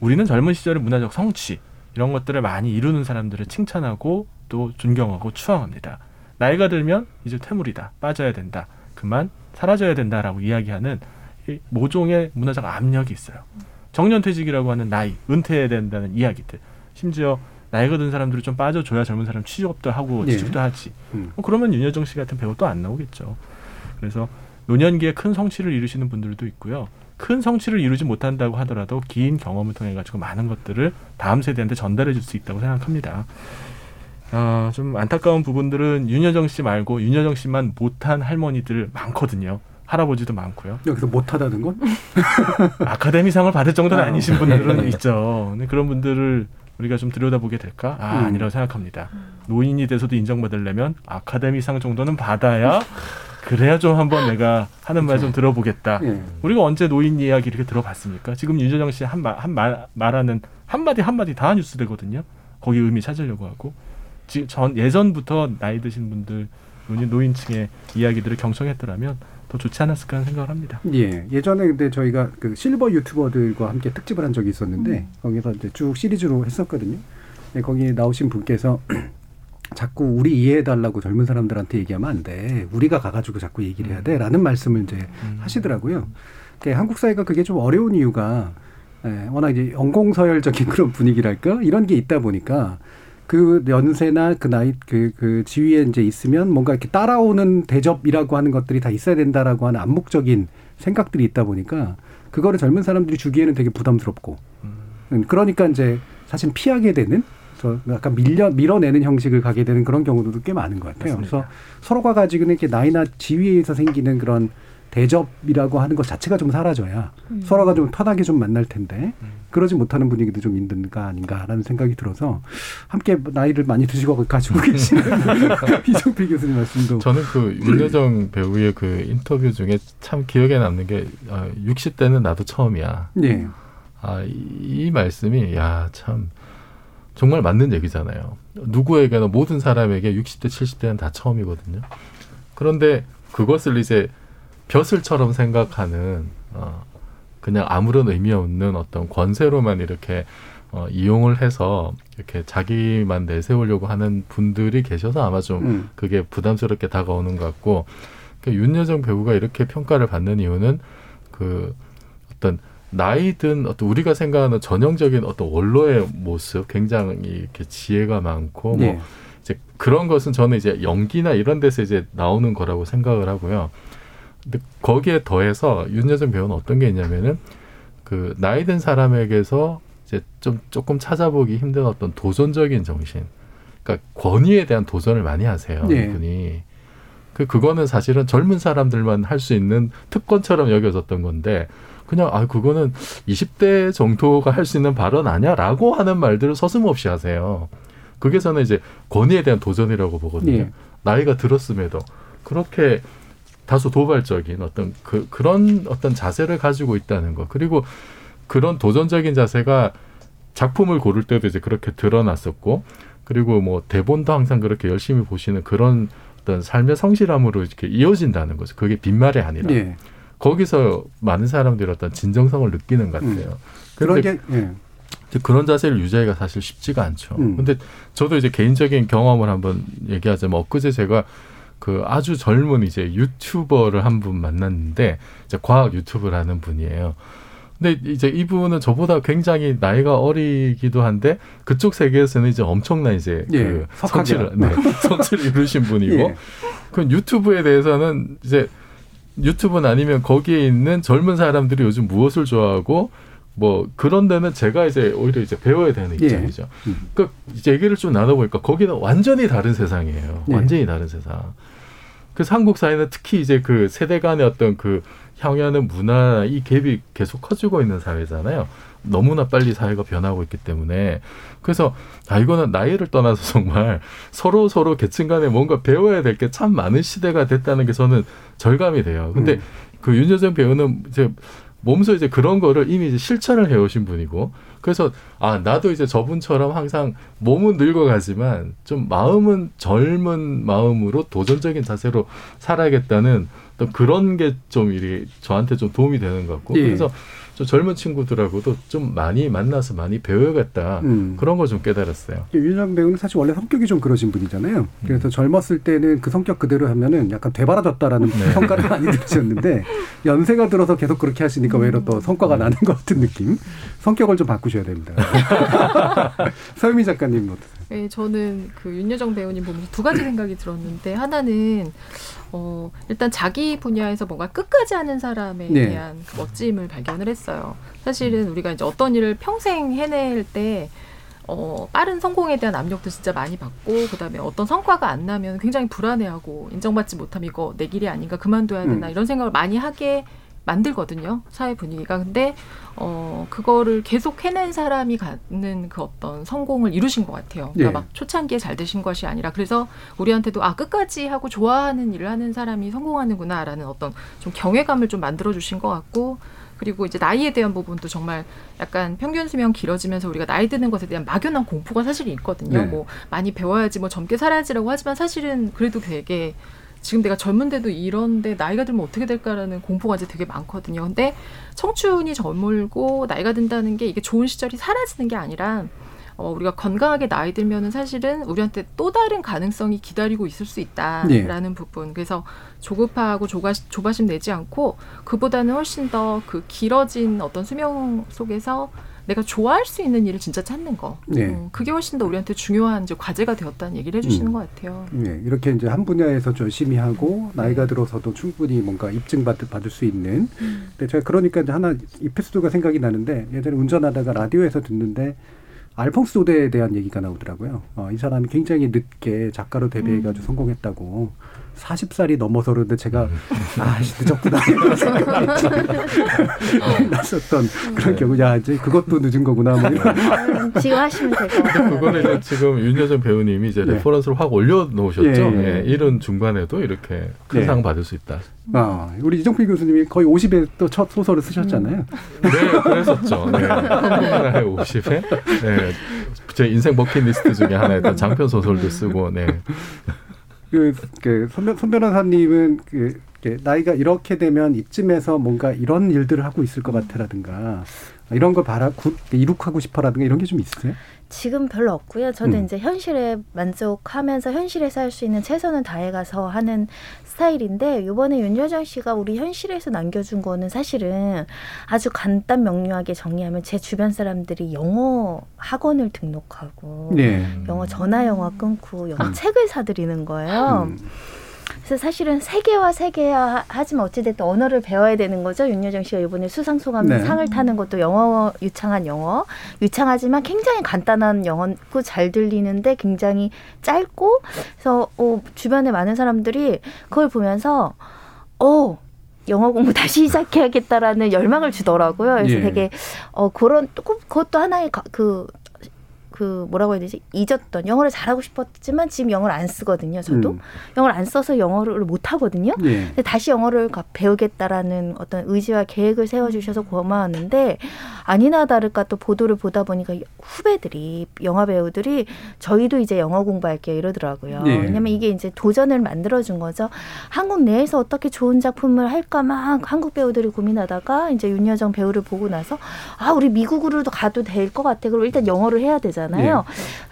우리는 젊은 시절의 문화적 성취 이런 것들을 많이 이루는 사람들을 칭찬하고 또 존경하고 추앙합니다. 나이가 들면 이제 퇴물이다, 빠져야 된다, 그만 사라져야 된다라고 이야기하는 이 모종의 문화적 압력이 있어요. 정년퇴직이라고 하는 나이, 은퇴해야 된다는 이야기들, 심지어 나이가 든 사람들이 좀 빠져줘야 젊은 사람 취업도 하고 예. 취직도 하지. 음. 뭐 그러면 윤여정 씨 같은 배우 또안 나오겠죠. 그래서 노년기에 큰 성취를 이루시는 분들도 있고요. 큰 성취를 이루지 못한다고 하더라도 긴 경험을 통해 가지고 많은 것들을 다음 세대한테 전달해 줄 수 있다고 생각합니다. 아, 좀 안타까운 부분들은 윤여정 씨 말고 윤여정 씨만 못한 할머니들 많거든요. 할아버지도 많고요. 여기서 못하다는 건? 아카데미상을 받을 정도는 아, 아니신 네. 분들은 네. 있죠. 근데 그런 분들을 우리가 좀 들여다보게 될까? 아, 음. 아니라고 생각합니다. 노인이 돼서도 인정받으려면 아카데미상 정도는 받아야 그래야 좀 한번 내가 하는 말 좀 들어보겠다. 예. 우리가 언제 노인 이야기 이렇게 들어봤습니까? 지금 윤여정 씨 한 말, 한 말, 말하는 한 마디 한 마디 다 뉴스 되거든요. 거기 의미 찾으려고 하고. 지, 전, 예전부터 나이 드신 분들, 노인, 노인층의 이야기들을 경청했더라면 더 좋지 않았을까 하는 생각을 합니다. 예. 예전에 근데 저희가 그 실버 유튜버들과 함께 특집을 한 적이 있었는데 거기서 이제 쭉 시리즈로 했었거든요. 예, 거기에 나오신 분께서 자꾸 우리 이해해 달라고 젊은 사람들한테 얘기하면 안 돼. 우리가 가가지고 자꾸 얘기를 해야 돼 라는 말씀을 이제 하시더라고요. 그러니까 한국 사회가 그게 좀 어려운 이유가 예, 워낙 이제 연공서열적인 그런 분위기랄까 이런 게 있다 보니까 그 연세나 그 나이 그, 그 지위에 이제 있으면 뭔가 이렇게 따라오는 대접이라고 하는 것들이 다 있어야 된다라고 하는 암묵적인 생각들이 있다 보니까 그거를 젊은 사람들이 주기에는 되게 부담스럽고 음, 그러니까 이제 사실 피하게 되는 그래서 약간 밀려 밀어내는 형식을 가게 되는 그런 경우도 꽤 많은 것 같아요. 그래서 서로가 가지고는 이렇게 나이나 지위에서 생기는 그런 대접이라고 하는 것 자체가 좀 사라져야 음. 서로가 좀 편하게 좀 만날 텐데 그러지 못하는 분위기도 좀 있는가 아닌가라는 생각이 들어서 함께 나이를 많이 드시고 가지고 계시는 이정필 교수님 말씀도 저는 그 윤여정 배우의 그 인터뷰 중에 참 기억에 남는 게 아, 60대는 나도 처음이야. 네. 아, 이, 이 말씀이 야, 참 정말 맞는 얘기잖아요. 누구에게나 모든 사람에게 60대, 70대는 다 처음이거든요. 그런데 그것을 이제 벼슬처럼 생각하는 어, 그냥 아무런 의미 없는 어떤 권세로만 이렇게 어, 이용을 해서 이렇게 자기만 내세우려고 하는 분들이 계셔서 아마 좀 음. 그게 부담스럽게 다가오는 것 같고 그 윤여정 배우가 이렇게 평가를 받는 이유는 그 어떤 나이든 어떤 우리가 생각하는 전형적인 어떤 원로의 모습 굉장히 이렇게 지혜가 많고 네. 뭐 이제 그런 것은 저는 이제 연기나 이런 데서 이제 나오는 거라고 생각을 하고요. 근데 거기에 더해서 윤여정 배우는 어떤 게 있냐면은 그 나이 든 사람에게서 이제 좀 조금 찾아보기 힘든 어떤 도전적인 정신, 그러니까 권위에 대한 도전을 많이 하세요. 네. 이분이. 그 그거는 사실은 젊은 사람들만 할 수 있는 특권처럼 여겨졌던 건데 그냥 아 그거는 20대 정도가 할 수 있는 발언 아니야라고 하는 말들을 서슴없이 하세요. 그게 저는 이제 권위에 대한 도전이라고 보거든요. 예. 나이가 들었음에도 그렇게 다소 도발적인 어떤 그 그런 어떤 자세를 가지고 있다는 거 그리고 그런 도전적인 자세가 작품을 고를 때도 이제 그렇게 드러났었고 그리고 뭐 대본도 항상 그렇게 열심히 보시는 그런 어떤 삶의 성실함으로 이렇게 이어진다는 거죠. 그게 빈말이 아니라 예. 거기서 많은 사람들이 어떤 진정성을 느끼는 것 같아요. 음. 그런 게 예. 그런 자세를 유지하기가 사실 쉽지가 않죠. 음. 근데 저도 이제 개인적인 경험을 한번 얘기하자면 엊그제 제가 그 아주 젊은 이제 유튜버를 한 분 만났는데 이제 과학 유튜브를 하는 분이에요. 근데 이제 이분은 저보다 굉장히 나이가 어리기도 한데 그쪽 세계에서는 이제 엄청난 이제 예, 그. 성취를 네, 성취를 이루신 분이고 예. 그 유튜브에 대해서는 이제 유튜브는 아니면 거기에 있는 젊은 사람들이 요즘 무엇을 좋아하고 뭐 그런 데는 제가 이제 오히려 이제 배워야 되는 예. 입장이죠. 음. 그 이제 얘기를 좀 나눠보니까 거기는 완전히 다른 세상이에요. 예. 완전히 다른 세상. 그래서 한국 사회는 특히 이제 그 세대 간의 어떤 그 향유하는 문화 이 갭이 계속 커지고 있는 사회잖아요. 너무나 빨리 사회가 변하고 있기 때문에 그래서 아 이거는 나이를 떠나서 정말 서로 서로 계층 간에 뭔가 배워야 될 게 참 많은 시대가 됐다는 게 저는 절감이 돼요. 근데 음. 그 윤여정 배우는 이제 몸소 이제 그런 거를 이미 이제 실천을 해오신 분이고 그래서 아 나도 이제 저분처럼 항상 몸은 늙어가지만 좀 마음은 젊은 마음으로 도전적인 자세로 살아야겠다는 또 그런 게 좀 이리 저한테 좀 도움이 되는 것 같고 예. 그래서 저 젊은 친구들하고도 좀 많이 만나서 많이 배워야겠다 음. 그런 걸 좀 깨달았어요. 윤여정 배우는 사실 원래 성격이 좀 그러신 분이잖아요. 음. 그래서 젊었을 때는 그 성격 그대로 하면은 약간 되바라졌다라는 네. 평가를 많이 들으셨는데 연세가 들어서 계속 그렇게 하시니까 오히려 또 성과가 나는 것 같은 느낌. 성격을 좀 바꾸셔야 됩니다. 서유미 작가님 어떠세요? 네, 저는 그 윤여정 배우님 보면서 두 가지 생각이 들었는데 하나는 어, 일단 자기 분야에서 뭔가 끝까지 하는 사람에 네. 대한 그 멋짐을 발견을 했어요. 사실은 우리가 이제 어떤 일을 평생 해낼 때 어, 빠른 성공에 대한 압력도 진짜 많이 받고 그다음에 어떤 성과가 안 나면 굉장히 불안해하고 인정받지 못하면 이거 내 길이 아닌가 그만둬야 되나 음. 이런 생각을 많이 하게 만들거든요 사회 분위기가 근데 어 그거를 계속 해낸 사람이 갖는 그 어떤 성공을 이루신 것 같아요. 그러니까 예. 막 초창기에 잘 되신 것이 아니라 그래서 우리한테도 아 끝까지 하고 좋아하는 일을 하는 사람이 성공하는구나라는 어떤 좀 경외감을 좀 만들어 주신 것 같고 그리고 이제 나이에 대한 부분도 정말 약간 평균 수명 길어지면서 우리가 나이 드는 것에 대한 막연한 공포가 사실 있거든요. 네. 뭐 많이 배워야지 뭐 젊게 살아야지라고 하지만 사실은 그래도 되게 지금 내가 젊은데도 이런데 나이가 들면 어떻게 될까라는 공포가 이제 되게 많거든요. 근데 청춘이 젊을고 나이가 든다는 게 이게 좋은 시절이 사라지는 게 아니라 어, 우리가 건강하게 나이 들면은 사실은 우리한테 또 다른 가능성이 기다리고 있을 수 있다라는 부분. 그래서 조급하고 조가, 조바심 내지 않고 그보다는 훨씬 더 그 길어진 어떤 수명 속에서 내가 좋아할 수 있는 일을 진짜 찾는 거. 네. 음, 그게 훨씬 더 우리한테 중요한 이제 과제가 되었다는 얘기를 해주시는 음. 것 같아요. 네, 이렇게 이제 한 분야에서 열심히 하고 나이가 들어서도 충분히 뭔가 입증 받을, 받을 수 있는. 근데 제가 그러니까 이제 하나 에피소드가 생각이 나는데 예전에 운전하다가 라디오에서 듣는데 알퐁스 조데에 대한 얘기가 나오더라고요. 어, 이 사람이 굉장히 늦게 작가로 데뷔해가지고 성공했다고. 40살이 넘어서 그러는데 제가 아 늦었구나 이런 생각이 났었던 그런 경우 야 이제 그것도 늦은 거구나 뭐 이런 지금 하시면 되고. 근데 그거는 이제 지금 윤여정 배우님이 이제 네. reference를 확 올려 놓으셨죠. 예, 예. 예, 이런 중간에도 이렇게 큰 네. 상 받을 수 있다. 아, 우리 이정필 교수님이 거의 50에 또 첫 소설을 쓰셨잖아요. 네, 그랬었죠. 네. 한국 하나의 50회. 네. 제 인생 버킷리스트 중에 하나였던 장편 소설도 쓰고, 네. 그, 그, 손, 변- 손 변호사님은 그, 이렇게 나이가 이렇게 되면 이쯤에서 뭔가 이런 일들을 하고 있을 것 같아라든가 이런 걸 바라, 구, 이룩하고 싶어라든가 이런 게 좀 있으세요? 지금 별로 없고요. 저도 음. 이제 현실에 만족하면서 현실에서 할 수 있는 최선을 다해가서 하는 스타일인데 이번에 윤여정 씨가 우리 현실에서 남겨준 거는 사실은 아주 간단 명료하게 정리하면 제 주변 사람들이 영어 학원을 등록하고 네. 영어 전화 영어 끊고 영어 음. 책을 사들이는 거예요. 그래서 사실은 세계화 세계화 하지만 어찌됐든 언어를 배워야 되는 거죠. 윤여정 씨가 이번에 수상 소감 네. 상을 타는 것도 영어 유창한 영어 유창하지만 굉장히 간단한 영어고 잘 들리는데 굉장히 짧고 그래서 어, 주변에 많은 사람들이 그걸 보면서 어 영어 공부 다시 시작해야겠다라는 열망을 주더라고요. 그래서 예. 되게 어 그런 또 그- 그것도 하나의 가- 그 그 뭐라고 해야 되지 잊었던 영어를 잘하고 싶었지만 지금 영어를 안 쓰거든요. 저도 음. 영어를 안 써서 영어를 못 하거든요. 예. 근데 다시 영어를 가- 배우겠다라는 어떤 의지와 계획을 세워주셔서 고마웠는데 아니나 다를까 또 보도를 보다 보니까 후배들이 영화 배우들이 저희도 이제 영어 공부할게요 이러더라고요. 예. 왜냐면 이게 이제 도전을 만들어준 거죠. 한국 내에서 어떻게 좋은 작품을 할까 막 한국 배우들이 고민하다가 이제 윤여정 배우를 보고 나서 아 우리 미국으로도 가도 될 것 같아. 그럼 일단 영어를 해야 되잖아요.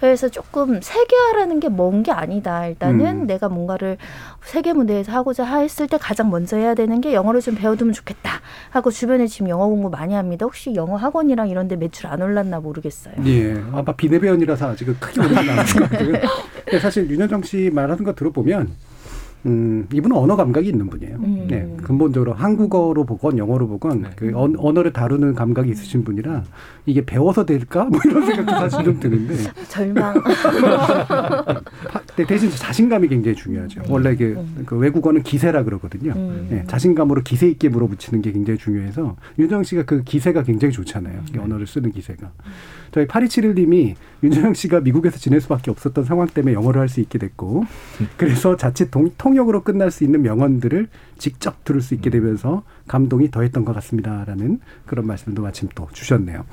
그래서 조금 세계화라는 게 먼 게 아니다. 일단은 음. 내가 뭔가를 세계 무대에서 하고자 했을 때 가장 먼저 해야 되는 게 영어를 좀 배워두면 좋겠다. 하고 주변에 지금 영어 공부 많이 합니다. 혹시 영어 학원이랑 이런 데 매출 안 올랐나 모르겠어요. 예. 아마 비대배원이라서 아직은 크게 같고요. 근데 사실 윤여정 씨 말하는 거 들어보면 음, 이분은 언어 감각이 있는 분이에요. 음. 네, 근본적으로 한국어로 보건 영어로 보건 네. 그 언, 언어를 다루는 감각이 있으신 분이라 이게 배워서 될까? 뭐 이런 생각도 사실 좀 드는데 절망. 대신 자신감이 굉장히 중요하죠. 원래 그, 그 외국어는 기세라 그러거든요. 음. 네, 자신감으로 기세 있게 물어붙이는 게 굉장히 중요해서 윤정 씨가 그 기세가 굉장히 좋잖아요. 이 언어를 쓰는 기세가. 저희 8271님이 윤정 씨가 미국에서 지낼 수밖에 없었던 상황 때문에 영어를 할 수 있게 됐고 그래서 자칫 동, 통 역으로 끝날 수 있는 명언들을 직접 들을 수 있게 되면서 감동이 더했던 것 같습니다라는 그런 말씀도 마침 또 주셨네요.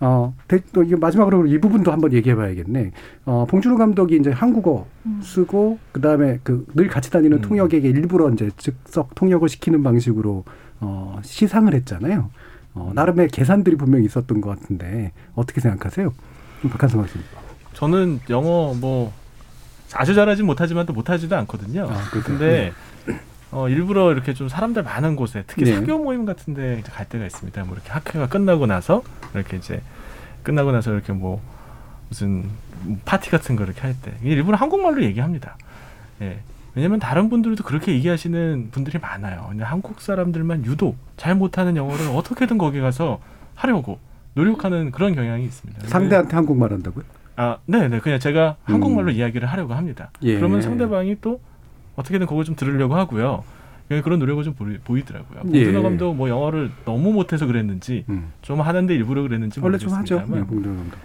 어, 대- 또 이게 마지막으로 이 부분도 한번 얘기해 봐야겠네. 어, 봉준호 감독이 이제 한국어 쓰고, 그 다음에 그 늘 같이 다니는 통역에게 일부러 이제 즉석 통역을 시키는 방식으로 어, 시상을 했잖아요. 어, 나름의 계산들이 분명히 있었던 것 같은데, 어떻게 생각하세요? 박한성 학생. 저는 영어 뭐 아주 잘하진 못하지만 또 못하지도 않거든요. 아. 근데 어, 일부러 이렇게 좀 사람들 많은 곳에 특히 네. 사교 모임 같은데 갈 때가 있습니다. 뭐 이렇게 학회가 끝나고 나서 이렇게 이제 끝나고 나서 이렇게 뭐 무슨 파티 같은 거 이렇게 할 때 일부러 한국말로 얘기합니다. 예. 왜냐면 다른 분들도 그렇게 얘기하시는 분들이 많아요. 근데 한국 사람들만 유독 잘 못하는 영어를 어떻게든 거기 가서 하려고 노력하는 그런 경향이 있습니다. 상대한테 한국말 한다고요? 아, 네, 네. 그냥 제가 한국말로 음. 이야기를 하려고 합니다. 예. 그러면 상대방이 또 어떻게든 그걸 좀 들으려고 하고요. 예, 그런 노력을 좀 보이, 보이더라고요. 예. 봉준호 감독 뭐 영어를 너무 못해서 그랬는지 음. 좀 하는데 일부러 그랬는지 원래 좀 하죠. 네.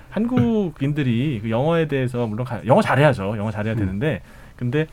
한국인들이 그 영어에 대해서 물론 가- 영어 잘해야죠. 영어 잘해야 음. 되는데 근데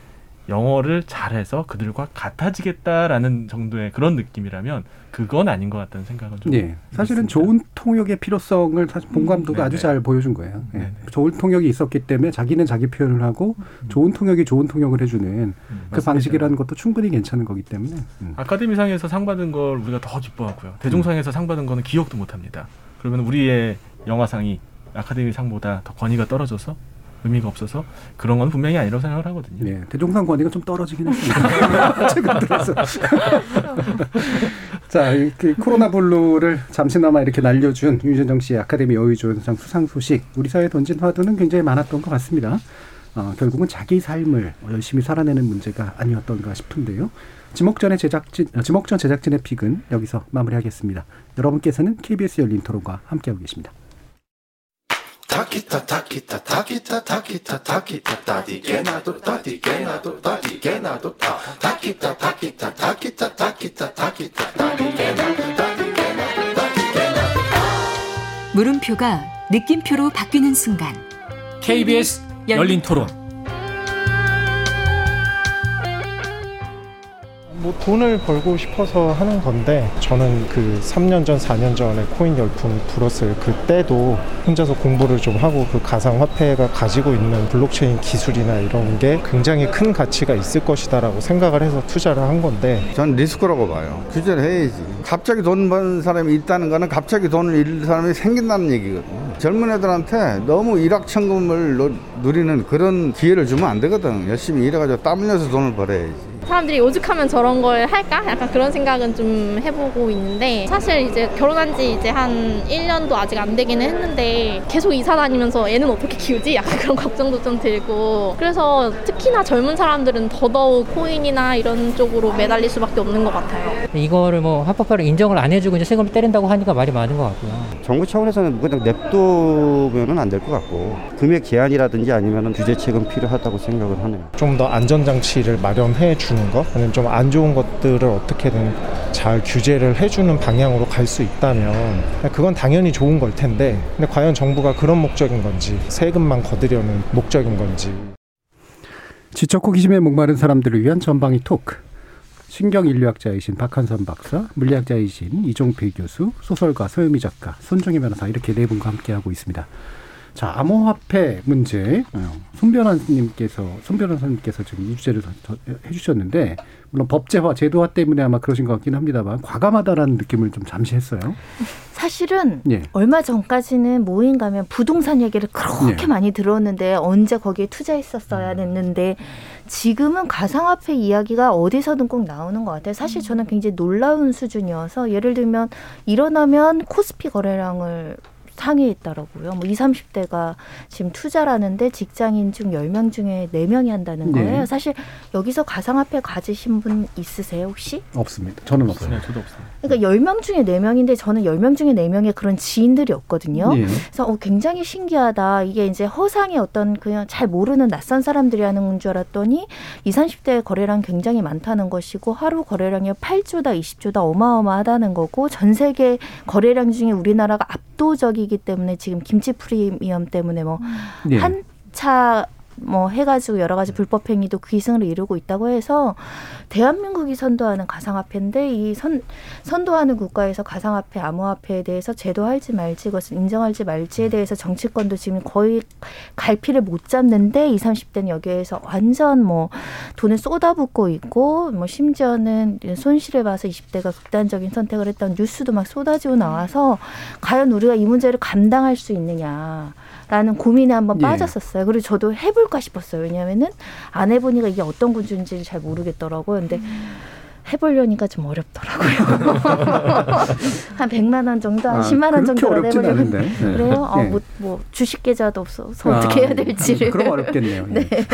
영어를 잘해서 그들과 같아지겠다라는 정도의 그런 느낌이라면 그건 아닌 것 같다는 생각은 좀 예. 사실은 좋은 통역의 필요성을 사실 봉 감독이 아주 네네. 잘 보여준 거예요. 예. 네네. 좋은 통역이 있었기 때문에 자기는 자기 표현을 하고 좋은 통역이 좋은 통역을 해주는 그 맞습니다. 방식이라는 것도 충분히 괜찮은 거기 때문에. 음. 아카데미상에서 상 받은 걸 우리가 더 기뻐하고요. 대종상에서 상 받은 거는 기억도 못 합니다. 그러면 우리의 영화상이 아카데미 상보다 더 권위가 떨어져서 의미가 없어서 그런 건 분명히 아니라고 생각을 하거든요. 예. 대종상 권위가 좀 떨어지긴 했습니다. 최근 들어서. 자, 이- 그 코로나 블루를 잠시나마 이렇게 날려준 유재정 씨의 아카데미 여의조연상 수상 소식. 우리 사회에 던진 화두는 굉장히 많았던 것 같습니다. 어, 결국은 자기 삶을 열심히 살아내는 문제가 아니었던가 싶은데요. 지목전의 제작진, 어, 지목전 제작진의 픽은 여기서 마무리하겠습니다. 여러분께서는 KBS 열린 토론과 함께하고 계십니다. 타키타 타키타 타키타 타키타 타키타 타디게나도 타디게나도 타디게나도 타 타키타 타키타 타키타 타키타 타키타 타디게나도 타디게나도 타디게나도 물음표가 느낌표로 바뀌는 순간 KBS 열린 토론. 뭐 돈을 벌고 싶어서 하는 건데 저는 그 3년 전, 4년 전에 코인 열풍이 불었을 그때도 혼자서 공부를 좀 하고 그 가상화폐가 가지고 있는 블록체인 기술이나 이런 게 굉장히 큰 가치가 있을 것이다라고 생각을 해서 투자를 한 건데 전 리스크라고 봐요. 규제를 해야지. 갑자기 돈 버는 사람이 있다는 거는 갑자기 돈을 잃는 사람이 생긴다는 얘기거든요. 젊은 애들한테 너무 일확천금을 누- 누리는 그런 기회를 주면 안 되거든. 열심히 일해가지고 땀 흘려서 돈을 벌어야지. 사람들이 오죽하면 저런 걸 할까? 약간 그런 생각은 좀 해보고 있는데 사실 이제 결혼한 지 이제 한 1년도 아직 안 되기는 했는데 계속 이사 다니면서 애는 어떻게 키우지? 약간 그런 걱정도 좀 들고 그래서 특히나 젊은 사람들은 더더욱 코인이나 이런 쪽으로 매달릴 수밖에 없는 것 같아요. 이거를 뭐 합법화를 인정을 안 해주고 이제 세금을 때린다고 하니까 말이 많은 것 같고요. 정부 차원에서는 그냥 냅두면은 안 될 것 같고 금액 제한이라든지 아니면은 규제책은 필요하다고 생각을 하네요. 좀 더 안전장치를 마련해 주는 것 아니면 좀 안 좋은 것들을 어떻게든 잘 규제를 해주는 방향으로 갈 수 있다면 그건 당연히 좋은 걸 텐데 근데 과연 정부가 그런 목적인 건지 세금만 거두려는 목적인 건지 지적 호기심에 목마른 사람들을 위한 전방위 토크. 신경인류학자이신 박한선 박사, 물리학자이신 이종필 교수, 소설가 서유미 작가, 손정희 변호사 이렇게 네 분과 함께하고 있습니다. 자, 암호화폐 문제, 어, 손 변호사님께서, 손 변호사님께서 지금 이 주제를 해주셨는데, 물론 법제화, 제도화 때문에 아마 그러신 것 같긴 합니다만, 과감하다라는 느낌을 좀 잠시 했어요. 사실은 예. 얼마 전까지는 모임 가면 부동산 얘기를 그렇게 예. 많이 들었는데 언제 거기에 투자했었어야 됐는데 지금은 가상화폐 이야기가 어디서든 꼭 나오는 것 같아요. 사실 저는 굉장히 놀라운 수준이어서 예를 들면 일어나면 코스피 거래량을 상위에 있더라고요. 뭐 20, 30대가 지금 투자라는데 직장인 중 10명 중에 4명이 한다는 네. 거예요. 사실 여기서 가상화폐 가지신 분 있으세요, 혹시? 없습니다. 저는 없어요. 네, 저도 없어요. 그러니까 10명 중에 4명인데 저는 10명 중에 4명의 그런 지인들이 없거든요. 예. 그래서 어, 굉장히 신기하다. 이게 이제 허상의 어떤 그냥 잘 모르는 낯선 사람들이 하는 건줄 알았더니 20, 30대 거래량 굉장히 많다는 것이고 하루 거래량이 8조다, 20조다 어마어마하다는 거고 전 세계 거래량 중에 우리나라가 압도적 이기 때문에 지금 김치 프리미엄 때문에 뭐 예. 한차 뭐 해가지고 여러 가지 불법 행위도 기승을 이루고 있다고 해서 대한민국이 선도하는 가상화폐인데 이 선, 선도하는 국가에서 가상화폐, 암호화폐에 대해서 제도할지 말지 이것을 인정할지 말지에 대해서 정치권도 지금 거의 갈피를 못 잡는데 20, 30대는 여기에서 완전 뭐 돈을 쏟아붓고 있고 뭐 심지어는 손실을 봐서 20대가 극단적인 선택을 했던 뉴스도 막 쏟아지고 나와서 과연 우리가 이 문제를 감당할 수 있느냐. 라는 고민에 한번 예. 빠졌었어요. 그리고 저도 해볼까 싶었어요. 왜냐하면은 안 해보니까 이게 어떤 군주인지를 잘 모르겠더라고요. 근데 해보려니까 좀 어렵더라고요. 한 100만 원 정도, 한 아, 10만 원 정도 해보려면. 네. 그래요? 어, 예. 뭐, 뭐 주식 계좌도 없어서 아, 어떻게 해야 될지를. 그럼 어렵겠네요. 예. 네.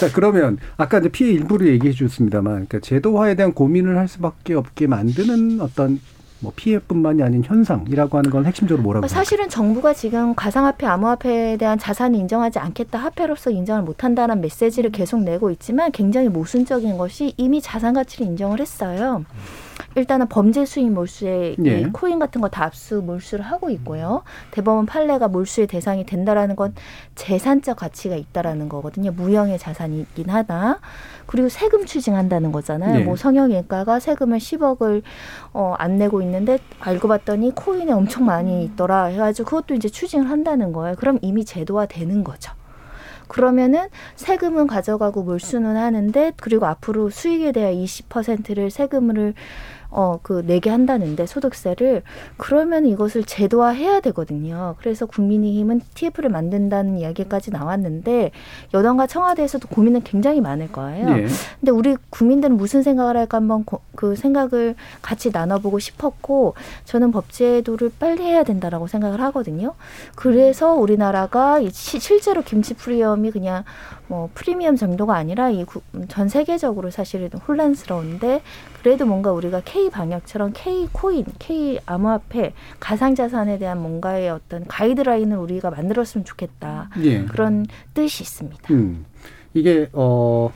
자 그러면 아까 이제 피해 일부를 얘기해 주셨습니다만, 그러니까 제도화에 대한 고민을 할 수밖에 없게 만드는 어떤 뭐 피해뿐만이 아닌 현상이라고 하는 건 핵심적으로 뭐라고? 사실은 정부가 지금 가상화폐, 암호화폐에 대한 자산을 인정하지 않겠다, 화폐로서 인정을 못한다는 메시지를 계속 내고 있지만 굉장히 모순적인 것이 이미 자산 가치를 인정을 했어요. 일단은 범죄 수익 몰수에 예. 이 코인 같은 거 다 압수 몰수를 하고 있고요. 대법원 판례가 몰수의 대상이 된다라는 건 재산적 가치가 있다라는 거거든요. 무형의 자산이긴 하다. 그리고 세금 추징한다는 거잖아요. 네. 뭐 성형외과가 세금을 10억을 어, 안 내고 있는데 알고 봤더니 코인에 엄청 많이 있더라 해가지고 그것도 이제 추징을 한다는 거예요. 그럼 이미 제도화 되는 거죠. 그러면은 세금은 가져가고 몰수는 하는데 그리고 앞으로 수익에 대한 20%를 세금을 어, 그, 내게 한다는데, 소득세를. 그러면 이것을 제도화해야 되거든요. 그래서 국민의힘은 TF를 만든다는 이야기까지 나왔는데, 여당과 청와대에서도 고민은 굉장히 많을 거예요. 예. 근데 우리 국민들은 무슨 생각을 할까 한번 고- 그 생각을 같이 나눠보고 싶었고, 저는 법제도를 빨리 해야 된다라고 생각을 하거든요. 그래서 우리나라가 이 시- 실제로 김치 프리미엄이 그냥 뭐 프리미엄 정도가 아니라 이 전 세계적으로 사실은 혼란스러운데 그래도 뭔가 우리가 K 방역처럼 K 코인, K 암호화폐, 가상 자산에 대한 뭔가의 어떤 가이드라인을 우리가 만들었으면 좋겠다. 예. 그런 뜻이 있습니다. 음, 이게 어.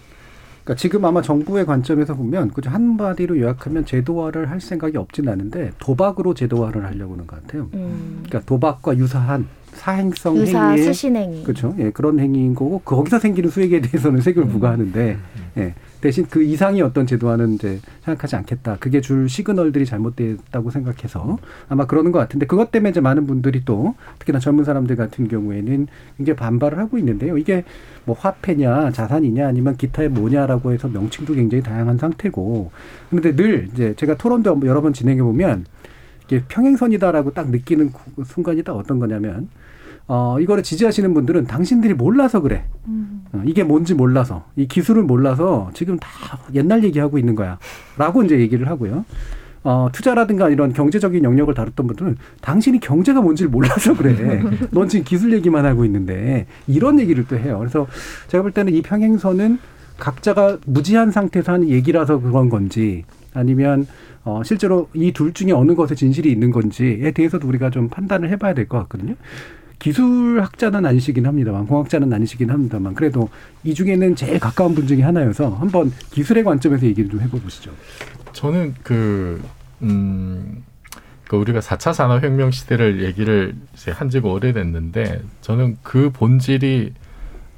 그러니까 지금 아마 정부의 관점에서 보면 그죠 한마디로 요약하면 제도화를 할 생각이 없진 않은데 도박으로 제도화를 하려고 하는 것 같아요. 음. 그러니까 도박과 유사한 사행성 유사 행위의 수신 행위. 그렇죠. 예, 그런 행위인 거고 거기서 생기는 수익에 대해서는 세금을 음. 부과하는데 예, 대신 그 이상의 어떤 제도화는 이제 생각하지 않겠다. 그게 줄 시그널들이 잘못됐다고 생각해서 아마 그러는 것 같은데 그것 때문에 이제 많은 분들이 또 특히나 젊은 사람들 같은 경우에는 굉장히 반발을 하고 있는데요. 이게 뭐 화폐냐 자산이냐 아니면 기타의 뭐냐라고 해서 명칭도 굉장히 다양한 상태고 그런데 늘 이제 제가 토론도 여러 번 진행해 보면 이게 평행선이다라고 딱 느끼는 구- 순간이 딱 어떤 거냐면 어, 이거를 지지하시는 분들은 당신들이 몰라서 그래. 어, 이게 뭔지 몰라서 이 기술을 몰라서 지금 다 옛날 얘기하고 있는 거야. 라고 이제 얘기를 하고요. 어, 투자라든가 이런 경제적인 영역을 다뤘던 분들은 당신이 경제가 뭔지를 몰라서 그래. 넌 지금 기술 얘기만 하고 있는데 이런 얘기를 또 해요. 그래서 제가 볼 때는 이 평행선은 각자가 무지한 상태에서 하는 얘기라서 그런 건지 아니면 어, 실제로 이 둘 중에 어느 것에 진실이 있는 건지에 대해서도 우리가 좀 판단을 해봐야 될 것 같거든요. 기술학자는 아니시긴 합니다만, 공학자는 아니시긴 합니다만, 그래도 이 중에는 제일 가까운 분 중에 하나여서 한번 기술의 관점에서 얘기를 좀 해보시죠. 저는 그, 음, 그 우리가 4차 산업혁명 시대를 얘기를 한 지가 오래됐는데 저는 그 본질이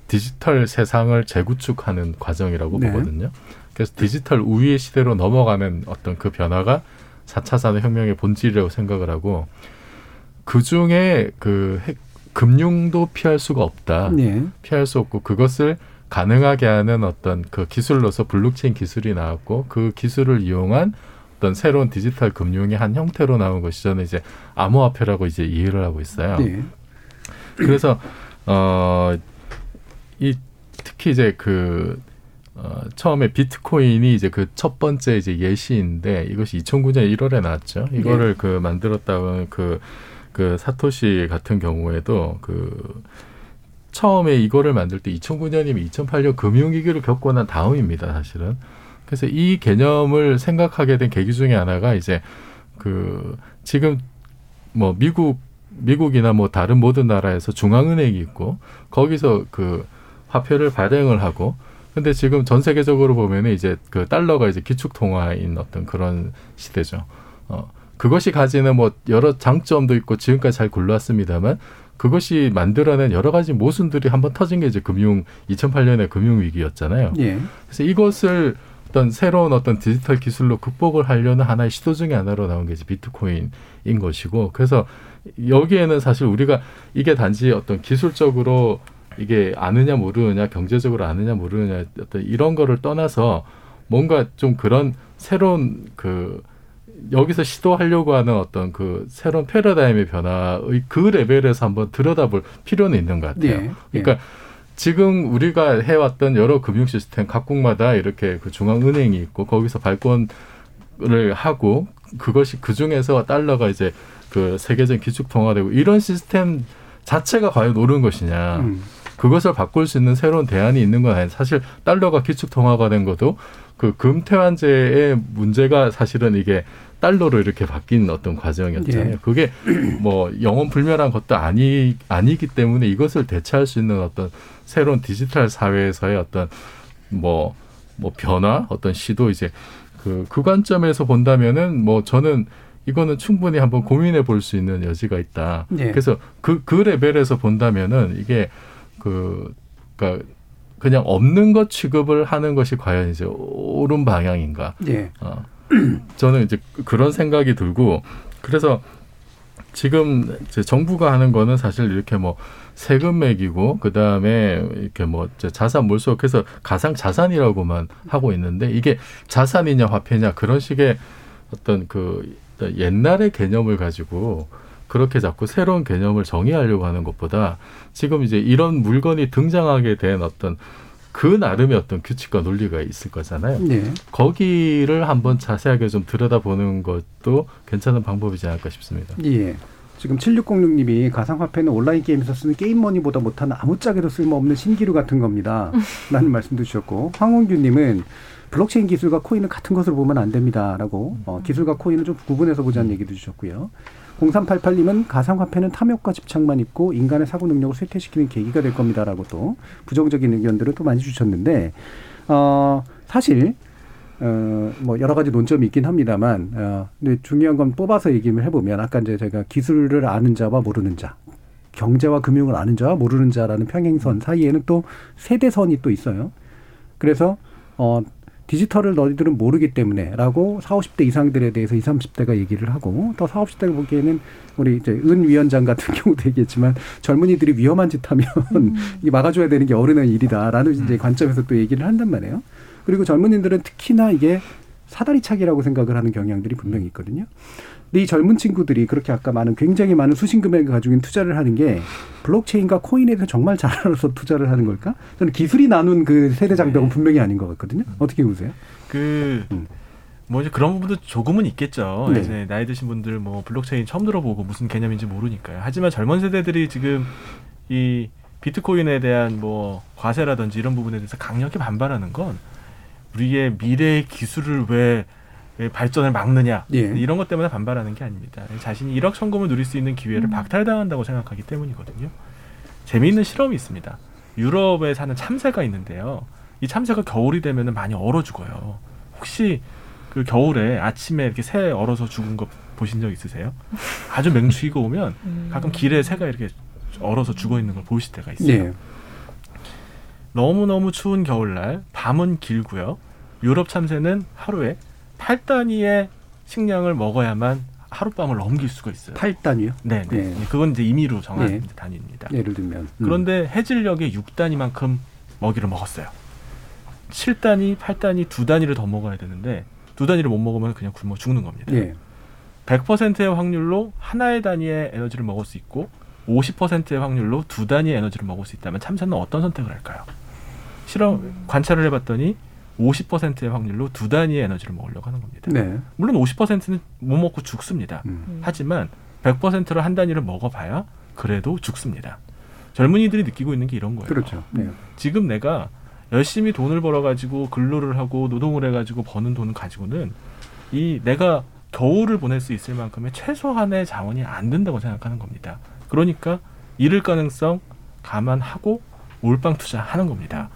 디지털 세상을 재구축하는 과정이라고 네. 보거든요. 그래서 디지털 우위의 시대로 넘어가는 어떤 그 변화가 4차 산업혁명의 본질이라고 생각을 하고 그 중에 그 핵, 금융도 피할 수가 없다. 네. 피할 수 없고 그것을 가능하게 하는 어떤 그 기술로서 블록체인 기술이 나왔고 그 기술을 이용한 어떤 새로운 디지털 금융의 한 형태로 나온 것이 저는 이제 암호화폐라고 이제 이해를 하고 있어요. 네. 그래서 어 이 특히 이제 그 어, 처음에 비트코인이 이제 그 첫 번째 이제 예시인데 이것이 2009년 1월에 나왔죠. 이거를 네. 그 만들었다는 그, 그 사토시 같은 경우에도 그 처음에 이거를 만들 때 2009년이면 2008년 금융위기를 겪고 난 다음입니다, 사실은. 그래서 이 개념을 생각하게 된 계기 중에 하나가 이제 그 지금 뭐 미국 미국이나 뭐 다른 모든 나라에서 중앙은행이 있고 거기서 그 화폐를 발행을 하고 근데 지금 전 세계적으로 보면은 이제 그 달러가 이제 기축 통화인 어떤 그런 시대죠. 어 그것이 가지는 뭐 여러 장점도 있고 지금까지 잘 굴러왔습니다만 그것이 만들어낸 여러 가지 모순들이 한번 터진 게 이제 금융 2008년의 금융 위기였잖아요. 예. 그래서 이것을 어떤 새로운 어떤 디지털 기술로 극복을 하려는 하나의 시도 중에 하나로 나온 게 이제 비트코인인 것이고 그래서 여기에는 사실 우리가 이게 단지 어떤 기술적으로 이게 아느냐 모르느냐 경제적으로 아느냐 모르느냐 어떤 이런 거를 떠나서 뭔가 좀 그런 새로운 그 여기서 시도하려고 하는 어떤 그 새로운 패러다임의 변화의 그 레벨에서 한번 들여다볼 필요는 있는 것 같아요. 예, 예. 그러니까 지금 우리가 해왔던 여러 금융 시스템 각국마다 이렇게 그 중앙은행이 있고 거기서 발권을 하고 그것이 그 중에서 달러가 이제 그 세계적 기축 통화되고 이런 시스템 자체가 과연 옳은 것이냐. 음. 그것을 바꿀 수 있는 새로운 대안이 있는 건 아니에요. 사실 달러가 기축 통화가 된 것도 그 금태환제의 문제가 사실은 이게 달러로 이렇게 바뀐 어떤 과정이었잖아요. 예. 그게 뭐 영원 불멸한 것도 아니 아니기 때문에 이것을 대체할 수 있는 어떤 새로운 디지털 사회에서의 어떤 뭐뭐 변화, 어떤 시도 이제 그, 그 관점에서 본다면은 뭐 저는 이거는 충분히 한번 고민해 볼 수 있는 여지가 있다. 예. 그래서 그, 그 레벨에서 본다면은 이게 그, 그니까 그냥 없는 것 취급을 하는 것이 과연 이제 옳은 방향인가. 예. 어, 저는 이제 그런 생각이 들고 그래서 지금 이제 정부가 하는 거는 사실 이렇게 뭐 세금 매기고 그 다음에 이렇게 뭐 자산 몰수해서 가상 자산이라고만 하고 있는데 이게 자산이냐 화폐냐 그런 식의 어떤 그 옛날의 개념을 가지고 그렇게 자꾸 새로운 개념을 정의하려고 하는 것보다 지금 이제 이런 물건이 등장하게 된 어떤 그 나름의 어떤 규칙과 논리가 있을 거잖아요. 네. 거기를 한번 자세하게 좀 들여다보는 것도 괜찮은 방법이지 않을까 싶습니다. 예. 지금 7606님이 가상화폐는 온라인 게임에서 쓰는 게임머니보다 못하는 아무짝에도 쓸모없는 신기루 같은 겁니다. 라는 말씀도 주셨고 황원규님은 블록체인 기술과 코인은 같은 것으로 보면 안 됩니다라고 어, 기술과 코인은 좀 구분해서 보자는 얘기도 주셨고요. 0388님은 가상화폐는 탐욕과 집착만 있고 인간의 사고 능력을 쇠퇴시키는 계기가 될 겁니다라고 또 부정적인 의견들을 또 많이 주셨는데 어, 사실 어, 뭐 여러 가지 논점이 있긴 합니다만 어, 근데 중요한 건 뽑아서 얘기를 해보면 아까 이제 제가 기술을 아는 자와 모르는 자 경제와 금융을 아는 자와 모르는 자라는 평행선 사이에는 또 세대선이 또 있어요. 그래서 어 디지털을 너희들은 모르기 때문에 라고 4, 50대 이상들에 대해서 20, 30대가 얘기를 하고 또 4, 50대가 보기에는 우리 이제 은 위원장 같은 경우도 얘기했지만 젊은이들이 위험한 짓 하면 이게 막아줘야 되는 게 어른의 일이다라는 이제 관점에서 또 얘기를 한단 말이에요. 그리고 젊은이들은 특히나 이게 사다리 차기라고 생각을 하는 경향들이 분명히 있거든요. 근데 이 젊은 친구들이 그렇게 아까 많은 굉장히 많은 수신 금액을 가지고 있는 투자를 하는 게 블록체인과 코인에 대해서 정말 잘 알아서 투자를 하는 걸까? 저는 기술이 나눈 그 세대 장벽은 분명히 아닌 것 같거든요. 어떻게 보세요? 그, 뭐 이제 그런 부분도 조금은 있겠죠. 네. 이제 나이 드신 분들 뭐 블록체인 처음 들어보고 무슨 개념인지 모르니까요. 하지만 젊은 세대들이 지금 이 비트코인에 대한 뭐 과세라든지 이런 부분에 대해서 강력히 반발하는 건 우리의 미래의 기술을 왜, 왜 발전을 막느냐 예. 이런 것 때문에 반발하는 게 아닙니다. 자신이 1억 천금을 누릴 수 있는 기회를 박탈당한다고 생각하기 때문이거든요. 재미있는 실험이 있습니다. 유럽에 사는 참새가 있는데요. 이 참새가 겨울이 되면 많이 얼어 죽어요. 혹시 그 겨울에 아침에 이렇게 새 얼어서 죽은 거 보신 적 있으세요? 아주 맹추위가 오면 가끔 길에 새가 이렇게 얼어서 죽어 있는 걸 보실 때가 있어요. 네. 너무너무 추운 겨울날 밤은 길고요. 유럽 참새는 하루에 8단위의 식량을 먹어야만 하룻밤을 넘길 수가 있어요. 8단위요? 네, 네. 네. 그건 이제 임의로 정한 네. 단위입니다. 예를 들면 음. 그런데 해질녘에 6단위만큼 먹이를 먹었어요. 7단위, 8단위, 두 단위를 더 먹어야 되는데 두 단위를 못 먹으면 그냥 굶어 죽는 겁니다. 예. 100%의 확률로 하나의 단위의 에너지를 먹을 수 있고 50%의 확률로 두 단위의 에너지를 먹을 수 있다면 참새는 어떤 선택을 할까요? 실험 관찰을 해봤더니 50%의 확률로 두 단위의 에너지를 먹으려고 하는 겁니다. 네. 물론 50%는 못 먹고 죽습니다. 음. 하지만 100%를 한 단위를 먹어봐야 그래도 죽습니다. 젊은이들이 느끼고 있는 게 이런 거예요. 그렇죠. 네. 지금 내가 열심히 돈을 벌어가지고 근로를 하고 노동을 해가지고 버는 돈을 가지고는 이 내가 겨울을 보낼 수 있을 만큼의 최소한의 자원이 안 된다고 생각하는 겁니다. 그러니까 잃을 가능성 감안하고 올빵 투자하는 겁니다.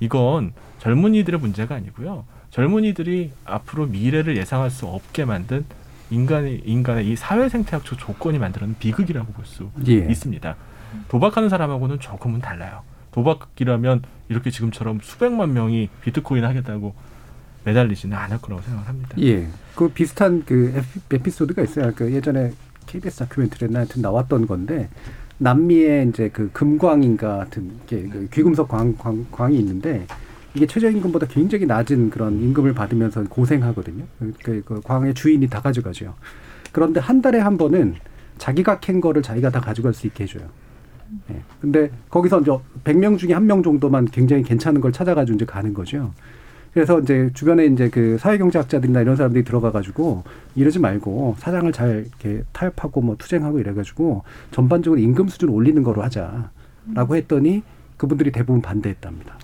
이건 젊은이들의 문제가 아니고요. 젊은이들이 앞으로 미래를 예상할 수 없게 만든 인간의 인간의 이 사회 생태학적 조건이 만드는 비극이라고 볼수 예. 있습니다. 도박하는 사람하고는 조금은 달라요. 도박이라면 이렇게 지금처럼 수백만 명이 비트코인 하겠다고 매달리지는 않을 거라고 생각합니다. 예. 그 비슷한 그 에피- 에피소드가 있어요. 그 예전에 KBS 다큐멘터리나 하여튼 나왔던 건데 남미에 이제 그 금광인가 같은 게그 귀금속 광, 광, 광이 있는데 이게 최저임금보다 굉장히 낮은 그런 임금을 받으면서 고생하거든요. 그, 그, 그 광의 주인이 다 가져가죠. 그런데 한 달에 한 번은 자기가 캔 거를 자기가 다 가져갈 수 있게 해줘요. 예. 근데 거기서 이제 100명 중에 한 명 정도만 굉장히 괜찮은 걸 찾아가지고 이제 가는 거죠. 그래서 이제 주변에 이제 그 사회경제학자들이나 이런 사람들이 들어가가지고 이러지 말고 사장을 잘 이렇게 타협하고 뭐 투쟁하고 이래가지고 전반적으로 임금 수준을 올리는 거로 하자라고 했더니 그분들이 대부분 반대했답니다.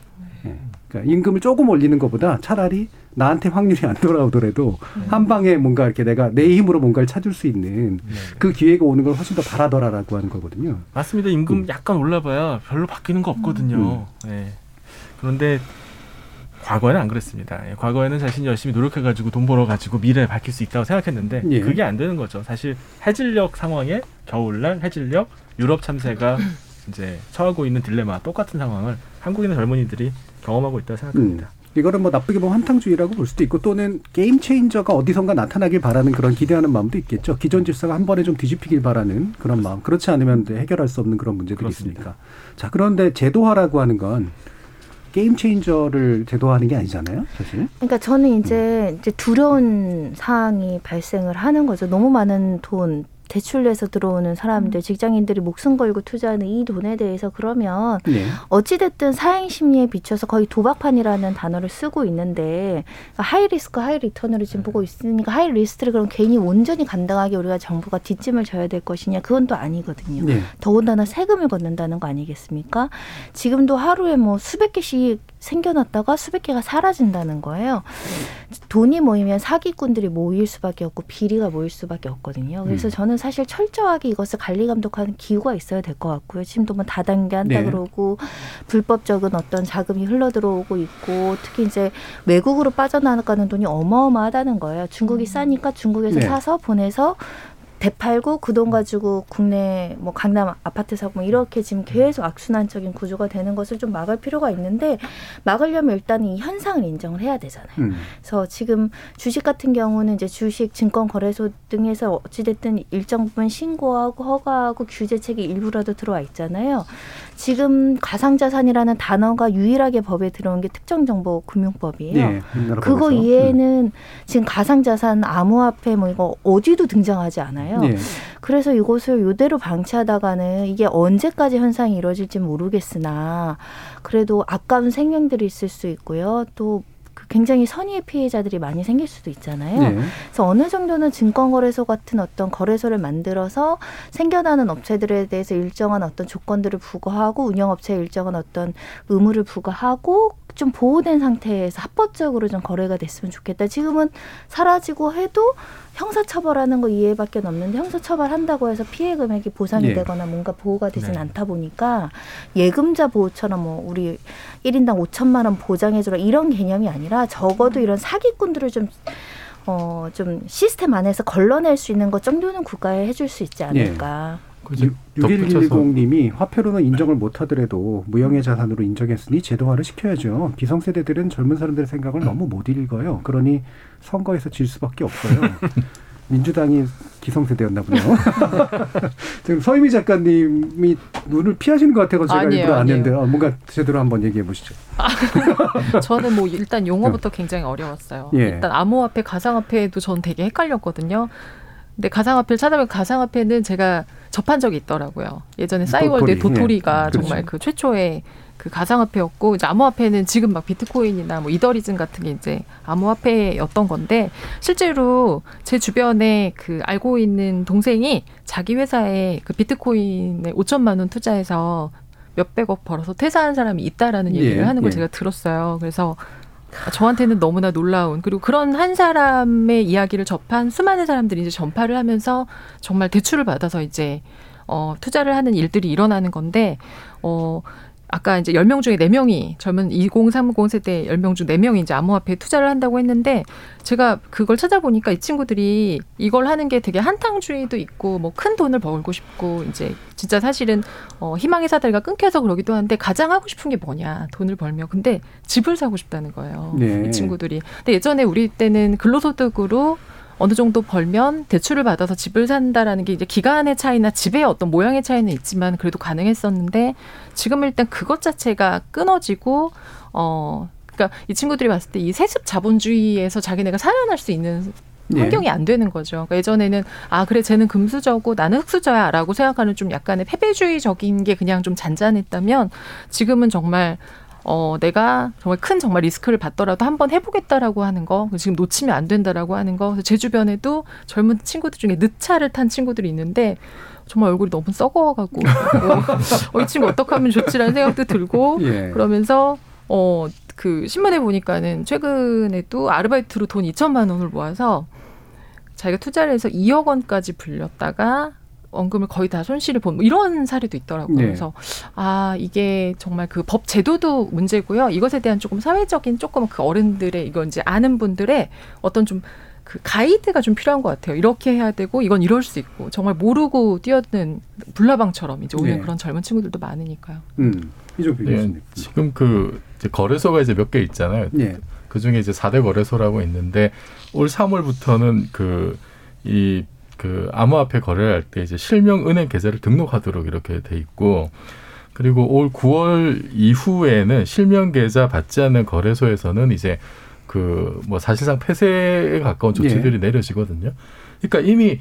예. 그러니까 임금을 조금 올리는 것보다 차라리 나한테 확률이 안 돌아오더라도 한 방에 뭔가 이렇게 내가 내 힘으로 뭔가를 찾을 수 있는 그 기회가 오는 걸 훨씬 더 바라더라라고 하는 거거든요. 맞습니다. 임금 약간 올라봐야 별로 바뀌는 거 없거든요. 예. 그런데 과거에는 안 그랬습니다. 예, 과거에는 자신이 열심히 노력해가지고 돈 벌어가지고 미래를 밝힐 수 있다고 생각했는데 예. 그게 안 되는 거죠. 사실 해질녘 상황에 겨울날 해질녘 유럽 참새가 이제 처하고 있는 딜레마 똑같은 상황을 한국인의 젊은이들이 경험하고 있다고 생각합니다. 음. 이거는 뭐 나쁘게 보면 한탕주의라고 볼 수도 있고 또는 게임 체인저가 어디선가 나타나길 바라는 그런 기대하는 마음도 있겠죠. 기존 질서가 한 번에 좀 뒤집히길 바라는 그런 마음. 그렇지 않으면 해결할 수 없는 그런 문제들이 있으니까. 자, 그런데 제도화라고 하는 건 game changer를 제도화하는 게 아니잖아요, 사실. 그러니까 저는 이제 이제 두려운 사항이 발생을 하는 거죠. 너무 많은 돈 대출 내서 들어오는 사람들, 직장인들이 목숨 걸고 투자하는 이 돈에 대해서 그러면 네. 어찌됐든 사행 심리에 비춰서 거의 도박판이라는 단어를 쓰고 있는데 그러니까 high risk high return으로 지금 보고 있으니까 high risk를 그럼 괜히 온전히 감당하게 우리가 정부가 뒷짐을 져야 될 것이냐 그건 또 아니거든요. 네. 더군다나 세금을 걷는다는 거 아니겠습니까? 지금도 하루에 뭐 수백 개씩 생겨났다가 수백 개가 사라진다는 거예요. 돈이 모이면 사기꾼들이 모일 수밖에 없고 비리가 모일 수밖에 없거든요. 그래서 음. 저는 사실 철저하게 이것을 관리 감독하는 기구가 있어야 될 것 같고요. 지금도 뭐 다단계 한다 네. 그러고 불법적인 어떤 자금이 흘러 들어오고 있고 특히 이제 외국으로 빠져나가는 돈이 어마어마하다는 거예요. 중국이 싸니까 중국에서 네. 사서 보내서 되팔고 그 돈 가지고 국내 뭐 강남 아파트 사고 뭐 이렇게 지금 계속 악순환적인 구조가 되는 것을 좀 막을 필요가 있는데 막으려면 일단 이 현상을 인정을 해야 되잖아요. 음. 그래서 지금 주식 같은 경우는 이제 주식 증권 거래소 등에서 어찌됐든 일정 부분 신고하고 허가하고 규제책이 일부라도 들어와 있잖아요. 지금 가상자산이라는 단어가 유일하게 법에 들어온 게 특정정보금융법이에요. 네. 그거. 이외에는 지금 가상자산, 암호화폐 뭐 이거 어디도 등장하지 않아요. 네. 그래서 이것을 이대로 방치하다가는 이게 언제까지 현상이 이루어질지 모르겠으나 그래도 아까운 생명들이 있을 수 있고요. 또그 굉장히 선의의 피해자들이 많이 생길 수도 있잖아요. 네. 그래서 어느 정도는 증권거래소 같은 어떤 거래소를 만들어서 생겨나는 업체들에 대해서 일정한 어떤 조건들을 부과하고 운영업체에 일정한 어떤 의무를 부과하고 좀 보호된 상태에서 합법적으로 좀 거래가 됐으면 좋겠다. 지금은 사라지고 해도 형사처벌하는 거 이해밖에 없는데 형사처벌한다고 해서 피해 금액이 보상이 네. 되거나 뭔가 보호가 되진 네. 않다 보니까 예금자 보호처럼 뭐 우리 1인당 5천만 원 보장해주라 이런 개념이 아니라 적어도 이런 사기꾼들을 좀 어, 좀 시스템 안에서 걸러낼 수 있는 것 정도는 국가에 해줄 수 있지 않을까. 유- 6112님이 화폐로는 인정을 못하더라도 무형의 자산으로 인정했으니 제도화를 시켜야죠. 기성세대들은 젊은 사람들의 생각을 너무 못 읽어요. 그러니 선거에서 질 수밖에 없어요. 민주당이 기성세대였나 보네요. 지금 서유미 작가님이 눈을 피하시는 것 같아서 제가 아니에요, 일부러 안. 했는데 어, 뭔가 제대로 한번 얘기해 보시죠. 저는 뭐 일단 용어부터 굉장히 어려웠어요. 예. 일단 암호화폐, 가상화폐도 전 되게 헷갈렸거든요. 근데 가상화폐를 찾아보면 가상화폐는 제가 접한 적이 있더라고요. 예전에 싸이월드의 도토리. 도토리가 예. 정말 그렇죠. 그 최초의 그 가상화폐였고 이제 암호화폐는 지금 막 비트코인이나 뭐 이더리즘 같은 게 이제 암호화폐였던 건데 실제로 제 주변에 그 알고 있는 동생이 자기 회사에 그 비트코인에 5천만 원 투자해서 몇백억 벌어서 퇴사한 사람이 있다라는 얘기를 예, 하는 걸 예. 제가 들었어요. 그래서 저한테는 너무나 놀라운 그리고 그런 한 사람의 이야기를 접한 수많은 사람들이 이제 전파를 하면서 정말 대출을 받아서 이제 어 투자를 하는 일들이 일어나는 건데 어 아까 이제 10명 중에 4명이 젊은 2030 세대 10명 중 4명이 이제 암호화폐에 투자를 한다고 했는데 제가 그걸 찾아보니까 이 친구들이 이걸 하는 게 되게 한탕주의도 있고 뭐 큰 돈을 벌고 싶고 이제 진짜 사실은 어 희망의 사다리가 끊겨서 그러기도 한데 가장 하고 싶은 게 뭐냐 돈을 벌며 근데 집을 사고 싶다는 거예요. 네. 이 친구들이. 근데 예전에 우리 때는 근로소득으로 어느 정도 벌면 대출을 받아서 집을 산다라는 게 이제 기간의 차이나 집의 어떤 모양의 차이는 있지만 그래도 가능했었는데 지금 일단 그것 자체가 끊어지고 어 그러니까 이 친구들이 봤을 때 이 세습 자본주의에서 자기네가 살아날 수 있는 예. 환경이 안 되는 거죠. 그러니까 예전에는 아 그래 쟤는 금수저고 나는 흑수저야라고 생각하는 좀 약간의 패배주의적인 게 그냥 좀 잔잔했다면 지금은 정말 어 내가 정말 큰 정말 리스크를 받더라도 한번 해보겠다라고 하는 거 지금 놓치면 안 된다라고 하는 거 그래서 제 주변에도 젊은 친구들 중에 늦차를 탄 친구들이 있는데 정말 얼굴이 너무 썩어가고 어, 이 친구 어떻게 하면 좋지라는 생각도 들고 예. 그러면서 어 그 신문에 보니까는 최근에도 아르바이트로 돈 2천만 원을 모아서 자기가 투자를 해서 2억 원까지 불렸다가 원금을 거의 다 손실을 본 뭐 이런 사례도 있더라고요. 네. 그래서 아 이게 정말 그 법 제도도 문제고요. 이것에 대한 조금 사회적인 조금 그 어른들의 이건 이제 아는 분들의 어떤 좀 그 가이드가 좀 필요한 것 같아요. 이렇게 해야 되고 이건 이럴 수 있고 정말 모르고 뛰어드는 불나방처럼 이제 오는 네. 그런 젊은 친구들도 많으니까요. 음. 이종 예, 교수님. 지금 그 이제 거래소가 이제 몇 개 있잖아요. 예. 그 중에 이제 4대 거래소라고 있는데 올 3월부터는 그 이 그 암호화폐 거래를 할때 이제 실명 은행 계좌를 등록하도록 이렇게 돼 있고 그리고 올 9월 이후에는 실명 계좌 받지 않는 거래소에서는 이제 그 뭐 사실상 폐쇄에 가까운 조치들이 내려지거든요. 그러니까 이미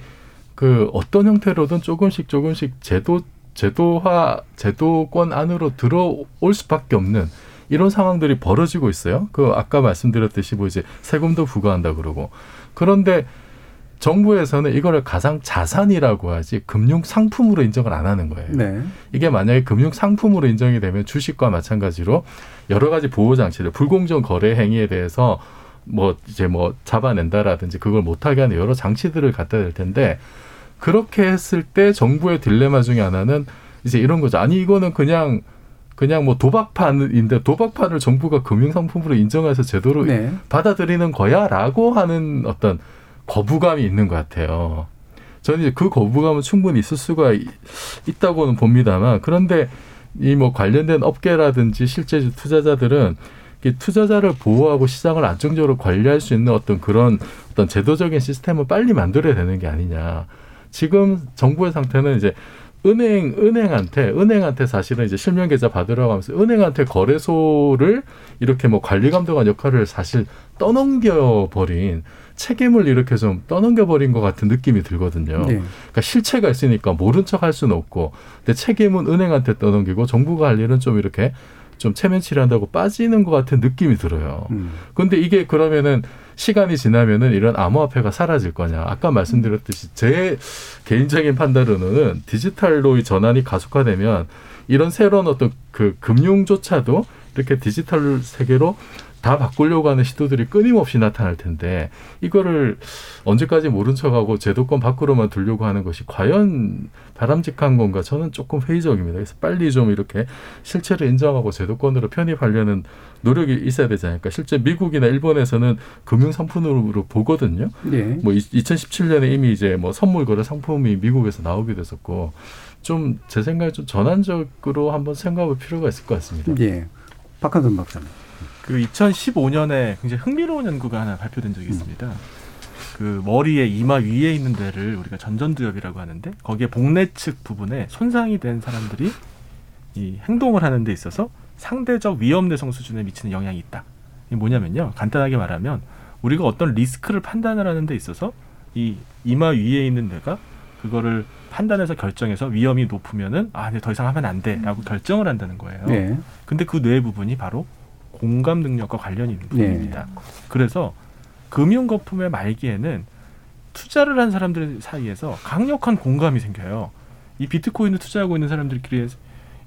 그 어떤 형태로든 조금씩 조금씩 제도 제도화 제도권 안으로 들어올 수밖에 없는 이런 상황들이 벌어지고 있어요. 그 아까 말씀드렸듯이 뭐 이제 세금도 부과한다 그러고 그런데 정부에서는 이거를 가상 자산이라고 하지 금융 상품으로 인정을 안 하는 거예요. 네. 이게 만약에 금융 상품으로 인정이 되면 주식과 마찬가지로 여러 가지 보호 장치들, 불공정 거래 행위에 대해서 뭐 이제 뭐 잡아낸다라든지 그걸 못하게 하는 여러 장치들을 갖다 댈 텐데 그렇게 했을 때 정부의 딜레마 중에 하나는 이제 이런 거죠. 아니 이거는 그냥 그냥 뭐 도박판인데 도박판을 정부가 금융 상품으로 인정해서 제도로 네. 받아들이는 거야라고 하는 어떤 거부감이 있는 것 같아요. 저는 이제 그 거부감은 충분히 있을 수가 이- 있다고는 봅니다만 그런데 이 뭐 관련된 업계라든지 실제 투자자들은 이 투자자를 보호하고 시장을 안정적으로 관리할 수 있는 어떤 그런 어떤 제도적인 시스템을 빨리 만들어야 되는 게 아니냐. 지금 정부의 상태는 이제 은행 은행한테 은행한테 사실은 이제 실명 계좌 받으라고 하면서 은행한테 거래소를 이렇게 뭐 관리 감독한 역할을 사실 떠넘겨 버린 책임을 이렇게 좀 떠넘겨 버린 것 같은 느낌이 들거든요. 네. 그러니까 실체가 있으니까 모른 척 할 수는 없고, 근데 책임은 은행한테 떠넘기고 정부가 할 일은 좀 이렇게 좀 체면치레 한다고 빠지는 것 같은 느낌이 들어요. 음. 근데 이게 그러면은 시간이 지나면은 이런 암호화폐가 사라질 거냐? 아까 말씀드렸듯이 제 개인적인 판단으로는 디지털로의 전환이 가속화되면 이런 새로운 어떤 그 금융조차도 이렇게 디지털 세계로 다 바꾸려고 하는 시도들이 끊임없이 나타날 텐데 이거를 언제까지 모른 척하고 제도권 밖으로만 두려고 하는 것이 과연 바람직한 건가 저는 조금 회의적입니다. 그래서 빨리 좀 이렇게 실체를 인정하고 제도권으로 편입하려는 노력이 있어야 되지 않을까. 실제 미국이나 일본에서는 금융 상품으로 보거든요. 네. 뭐 2017년에 이미 이제 뭐 선물 거래 상품이 미국에서 나오게 됐었고 좀 제 생각에 좀 전환적으로 한번 생각할 필요가 있을 것 같습니다. 예. 박한선 박사님. 그 2015년에 굉장히 흥미로운 연구가 하나 발표된 적이 있습니다. 그 머리에 이마 위에 있는 데를 우리가 전전두엽이라고 하는데 거기에 복내 측 부분에 손상이 된 사람들이 이 행동을 하는 데 있어서 상대적 위험 내성 수준에 미치는 영향이 있다. 이게 뭐냐면요. 간단하게 말하면 우리가 어떤 리스크를 판단을 하는 데 있어서 이 이마 위에 있는 뇌가 그거를 판단해서 결정해서 위험이 높으면은 아, 네, 더 이상 하면 안 돼라고 결정을 한다는 거예요. 네. 근데 그 뇌 부분이 바로 공감 능력과 관련이 있는 네. 부분입니다. 그래서 금융 거품의 말기에는 투자를 한 사람들 사이에서 강력한 공감이 생겨요. 이 비트코인을 투자하고 있는 사람들끼리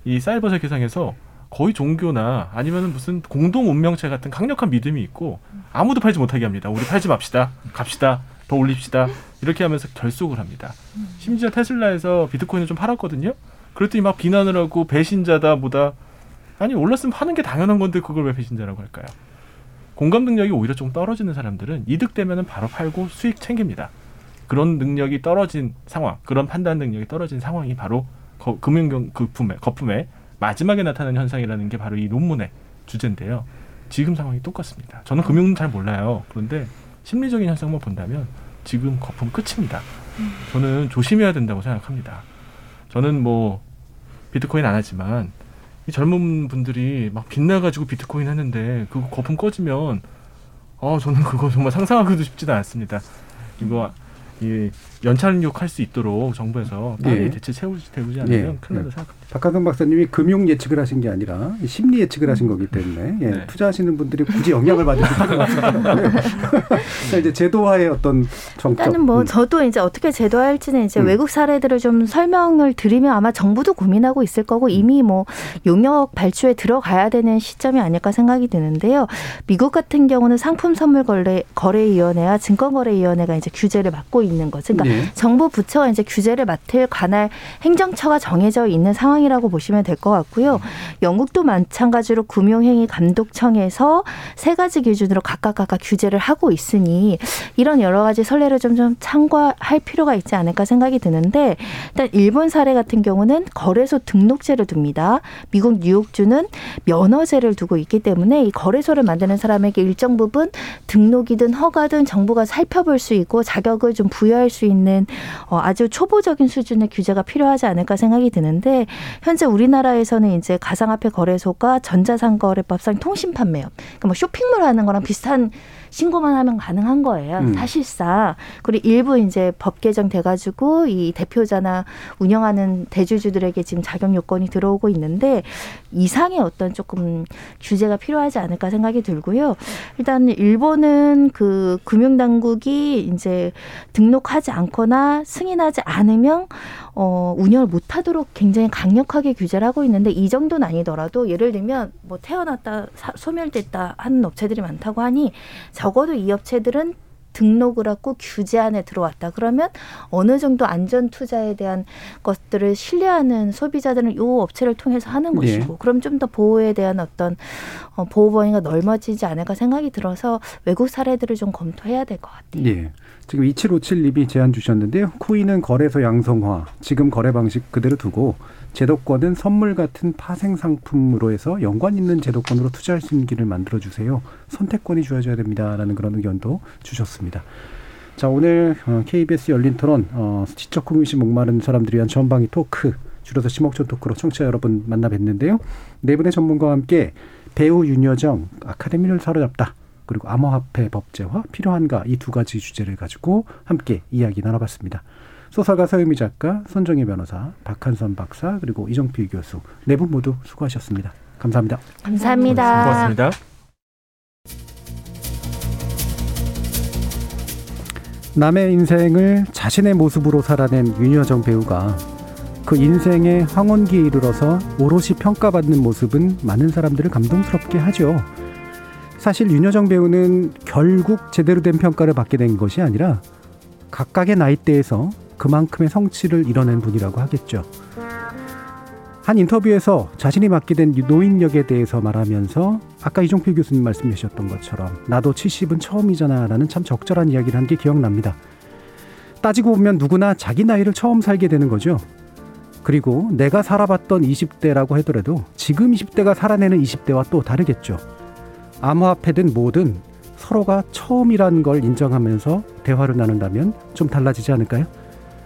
이 사이버 세계상에서 거의 종교나 아니면 무슨 공동 운명체 같은 강력한 믿음이 있고 아무도 팔지 못하게 합니다. 우리 팔지 맙시다. 갑시다. 더 올립시다. 이렇게 하면서 결속을 합니다. 심지어 테슬라에서 비트코인을 좀 팔았거든요. 그랬더니 막 비난을 하고 배신자다 뭐다. 아니 올랐으면 파는 게 당연한 건데 그걸 왜 배신자라고 할까요? 공감 능력이 오히려 좀 떨어지는 사람들은 이득되면은 바로 팔고 수익 챙깁니다. 그런 능력이 떨어진 상황, 그런 판단 능력이 떨어진 상황이 바로 거, 금융 거품의 거품의 마지막에 나타나는 현상이라는 게 바로 이 논문의 주제인데요. 지금 상황이 똑같습니다. 저는 금융 잘 몰라요. 그런데 심리적인 현상만 본다면 지금 거품 끝입니다. 저는 조심해야 된다고 생각합니다. 저는 뭐 비트코인 안 하지만 이 젊은 분들이 막 빛나가지고 비트코인 했는데 그 거품 꺼지면 어 저는 그거 정말 상상하기도 쉽지도 않습니다. 이거 이 연착륙 할수 있도록 정부에서 빨리 예. 대체 세우지 되지 않으면 예. 큰일 난다 예. 생각합니다. 박하근 박사님이 금융 예측을 하신 게 아니라 심리 예측을 하신 거기 때문에 예, 네. 투자하시는 분들이 굳이 영향을 받을 필요가 없어요. 자, 이제 제도화의 어떤 정적. 일단은 뭐 음. 저도 이제 어떻게 제도화할지는 이제 음. 외국 사례들을 좀 설명을 드리면 아마 정부도 고민하고 있을 음. 거고 이미 뭐 용역 발주에 들어가야 되는 시점이 아닐까 생각이 드는데요. 미국 같은 경우는 상품 선물 거래 거래위원회와 증권거래위원회가 이제 규제를 맡고 있는 거죠. 그러니까 네. 정부 부처가 이제 규제를 맡을 관할 행정처가 정해져 있는 상황이라고 보시면 될 것 같고요. 영국도 마찬가지로 금융행위 감독청에서 세 가지 기준으로 각각 각각 규제를 하고 있으니 이런 여러 가지 선례를 좀 좀 참고할 필요가 있지 않을까 생각이 드는데 일단 일본 사례 같은 경우는 거래소 등록제를 둡니다. 미국 뉴욕주는 면허제를 두고 있기 때문에 이 거래소를 만드는 사람에게 일정 부분 등록이든 허가든 정부가 살펴볼 수 있고 자격을 좀 부여할 수 있는 어, 아주 초보적인 수준의 규제가 필요하지 않을까 생각이 드는데 현재 우리나라에서는 이제 가상화폐 거래소가 전자상거래법상 통신 판매업, 그러니까 뭐 쇼핑몰 하는 거랑 비슷한 신고만 하면 가능한 거예요. 음. 사실상 그리고 일부 이제 법 개정 돼가지고 이 대표자나 운영하는 대주주들에게 지금 자격 요건이 들어오고 있는데 이상의 어떤 조금 규제가 필요하지 않을까 생각이 들고요. 일단 일본은 그 금융당국이 이제 등록하지 않거나 승인하지 않으면 어, 운영을 못하도록 굉장히 강력하게 규제를 하고 있는데 이 정도는 아니더라도 예를 들면 뭐 태어났다 사- 소멸됐다 하는 업체들이 많다고 하니 적어도 이 업체들은 등록을 하고 규제 안에 들어왔다. 그러면 어느 정도 안전 투자에 대한 것들을 신뢰하는 소비자들은 이 업체를 통해서 하는 네. 것이고, 그럼 좀 더 보호에 대한 어떤 어, 보호 범위가 넓어지지 않을까 생각이 들어서 외국 사례들을 좀 검토해야 될 것 같아요. 예. 지금 2757님이 제안 주셨는데요. 코인은 거래소 양성화, 지금 거래 방식 그대로 두고 제도권은 선물 같은 파생 상품으로 해서 연관 있는 제도권으로 투자할 수 있는 길을 만들어 주세요. 선택권이 주어져야 됩니다라는 그런 의견도 주셨습니다. 자 오늘 어, KBS 열린 토론 어, 지적 호기심 목마른 사람들을 위한 전방위 토크 줄여서 심옥전 토크로 청취자 여러분 만나 뵀는데요. 네 분의 전문가와 함께 배우 윤여정 아카데미를 사로잡다. 그리고 암호화폐 법제화 필요한가 이 두 가지 주제를 가지고 함께 이야기 나눠봤습니다. 소설가 서유미 작가, 손정혜 변호사, 박한선 박사 그리고 이정필 교수 네 분 모두 수고하셨습니다. 감사합니다. 감사합니다. 고맙습니다. 남의 인생을 자신의 모습으로 살아낸 윤여정 배우가 그 인생의 황혼기에 이르러서 오롯이 평가받는 모습은 많은 사람들을 감동스럽게 하죠. 사실 윤여정 배우는 결국 제대로 된 평가를 받게 된 것이 아니라 각각의 나이대에서 그만큼의 성취를 이뤄낸 분이라고 하겠죠. 한 인터뷰에서 자신이 맡게 된 노인 역에 대해서 말하면서 아까 이종필 교수님 말씀해 주셨던 것처럼 나도 70은 처음이잖아 라는 참 적절한 이야기를 한 게 기억납니다. 따지고 보면 누구나 자기 나이를 처음 살게 되는 거죠. 그리고 내가 살아봤던 20대라고 하더라도 지금 20대가 살아내는 20대와 또 다르겠죠. 암호화폐든 뭐든 서로가 처음이란 걸 인정하면서 대화를 나눈다면 좀 달라지지 않을까요?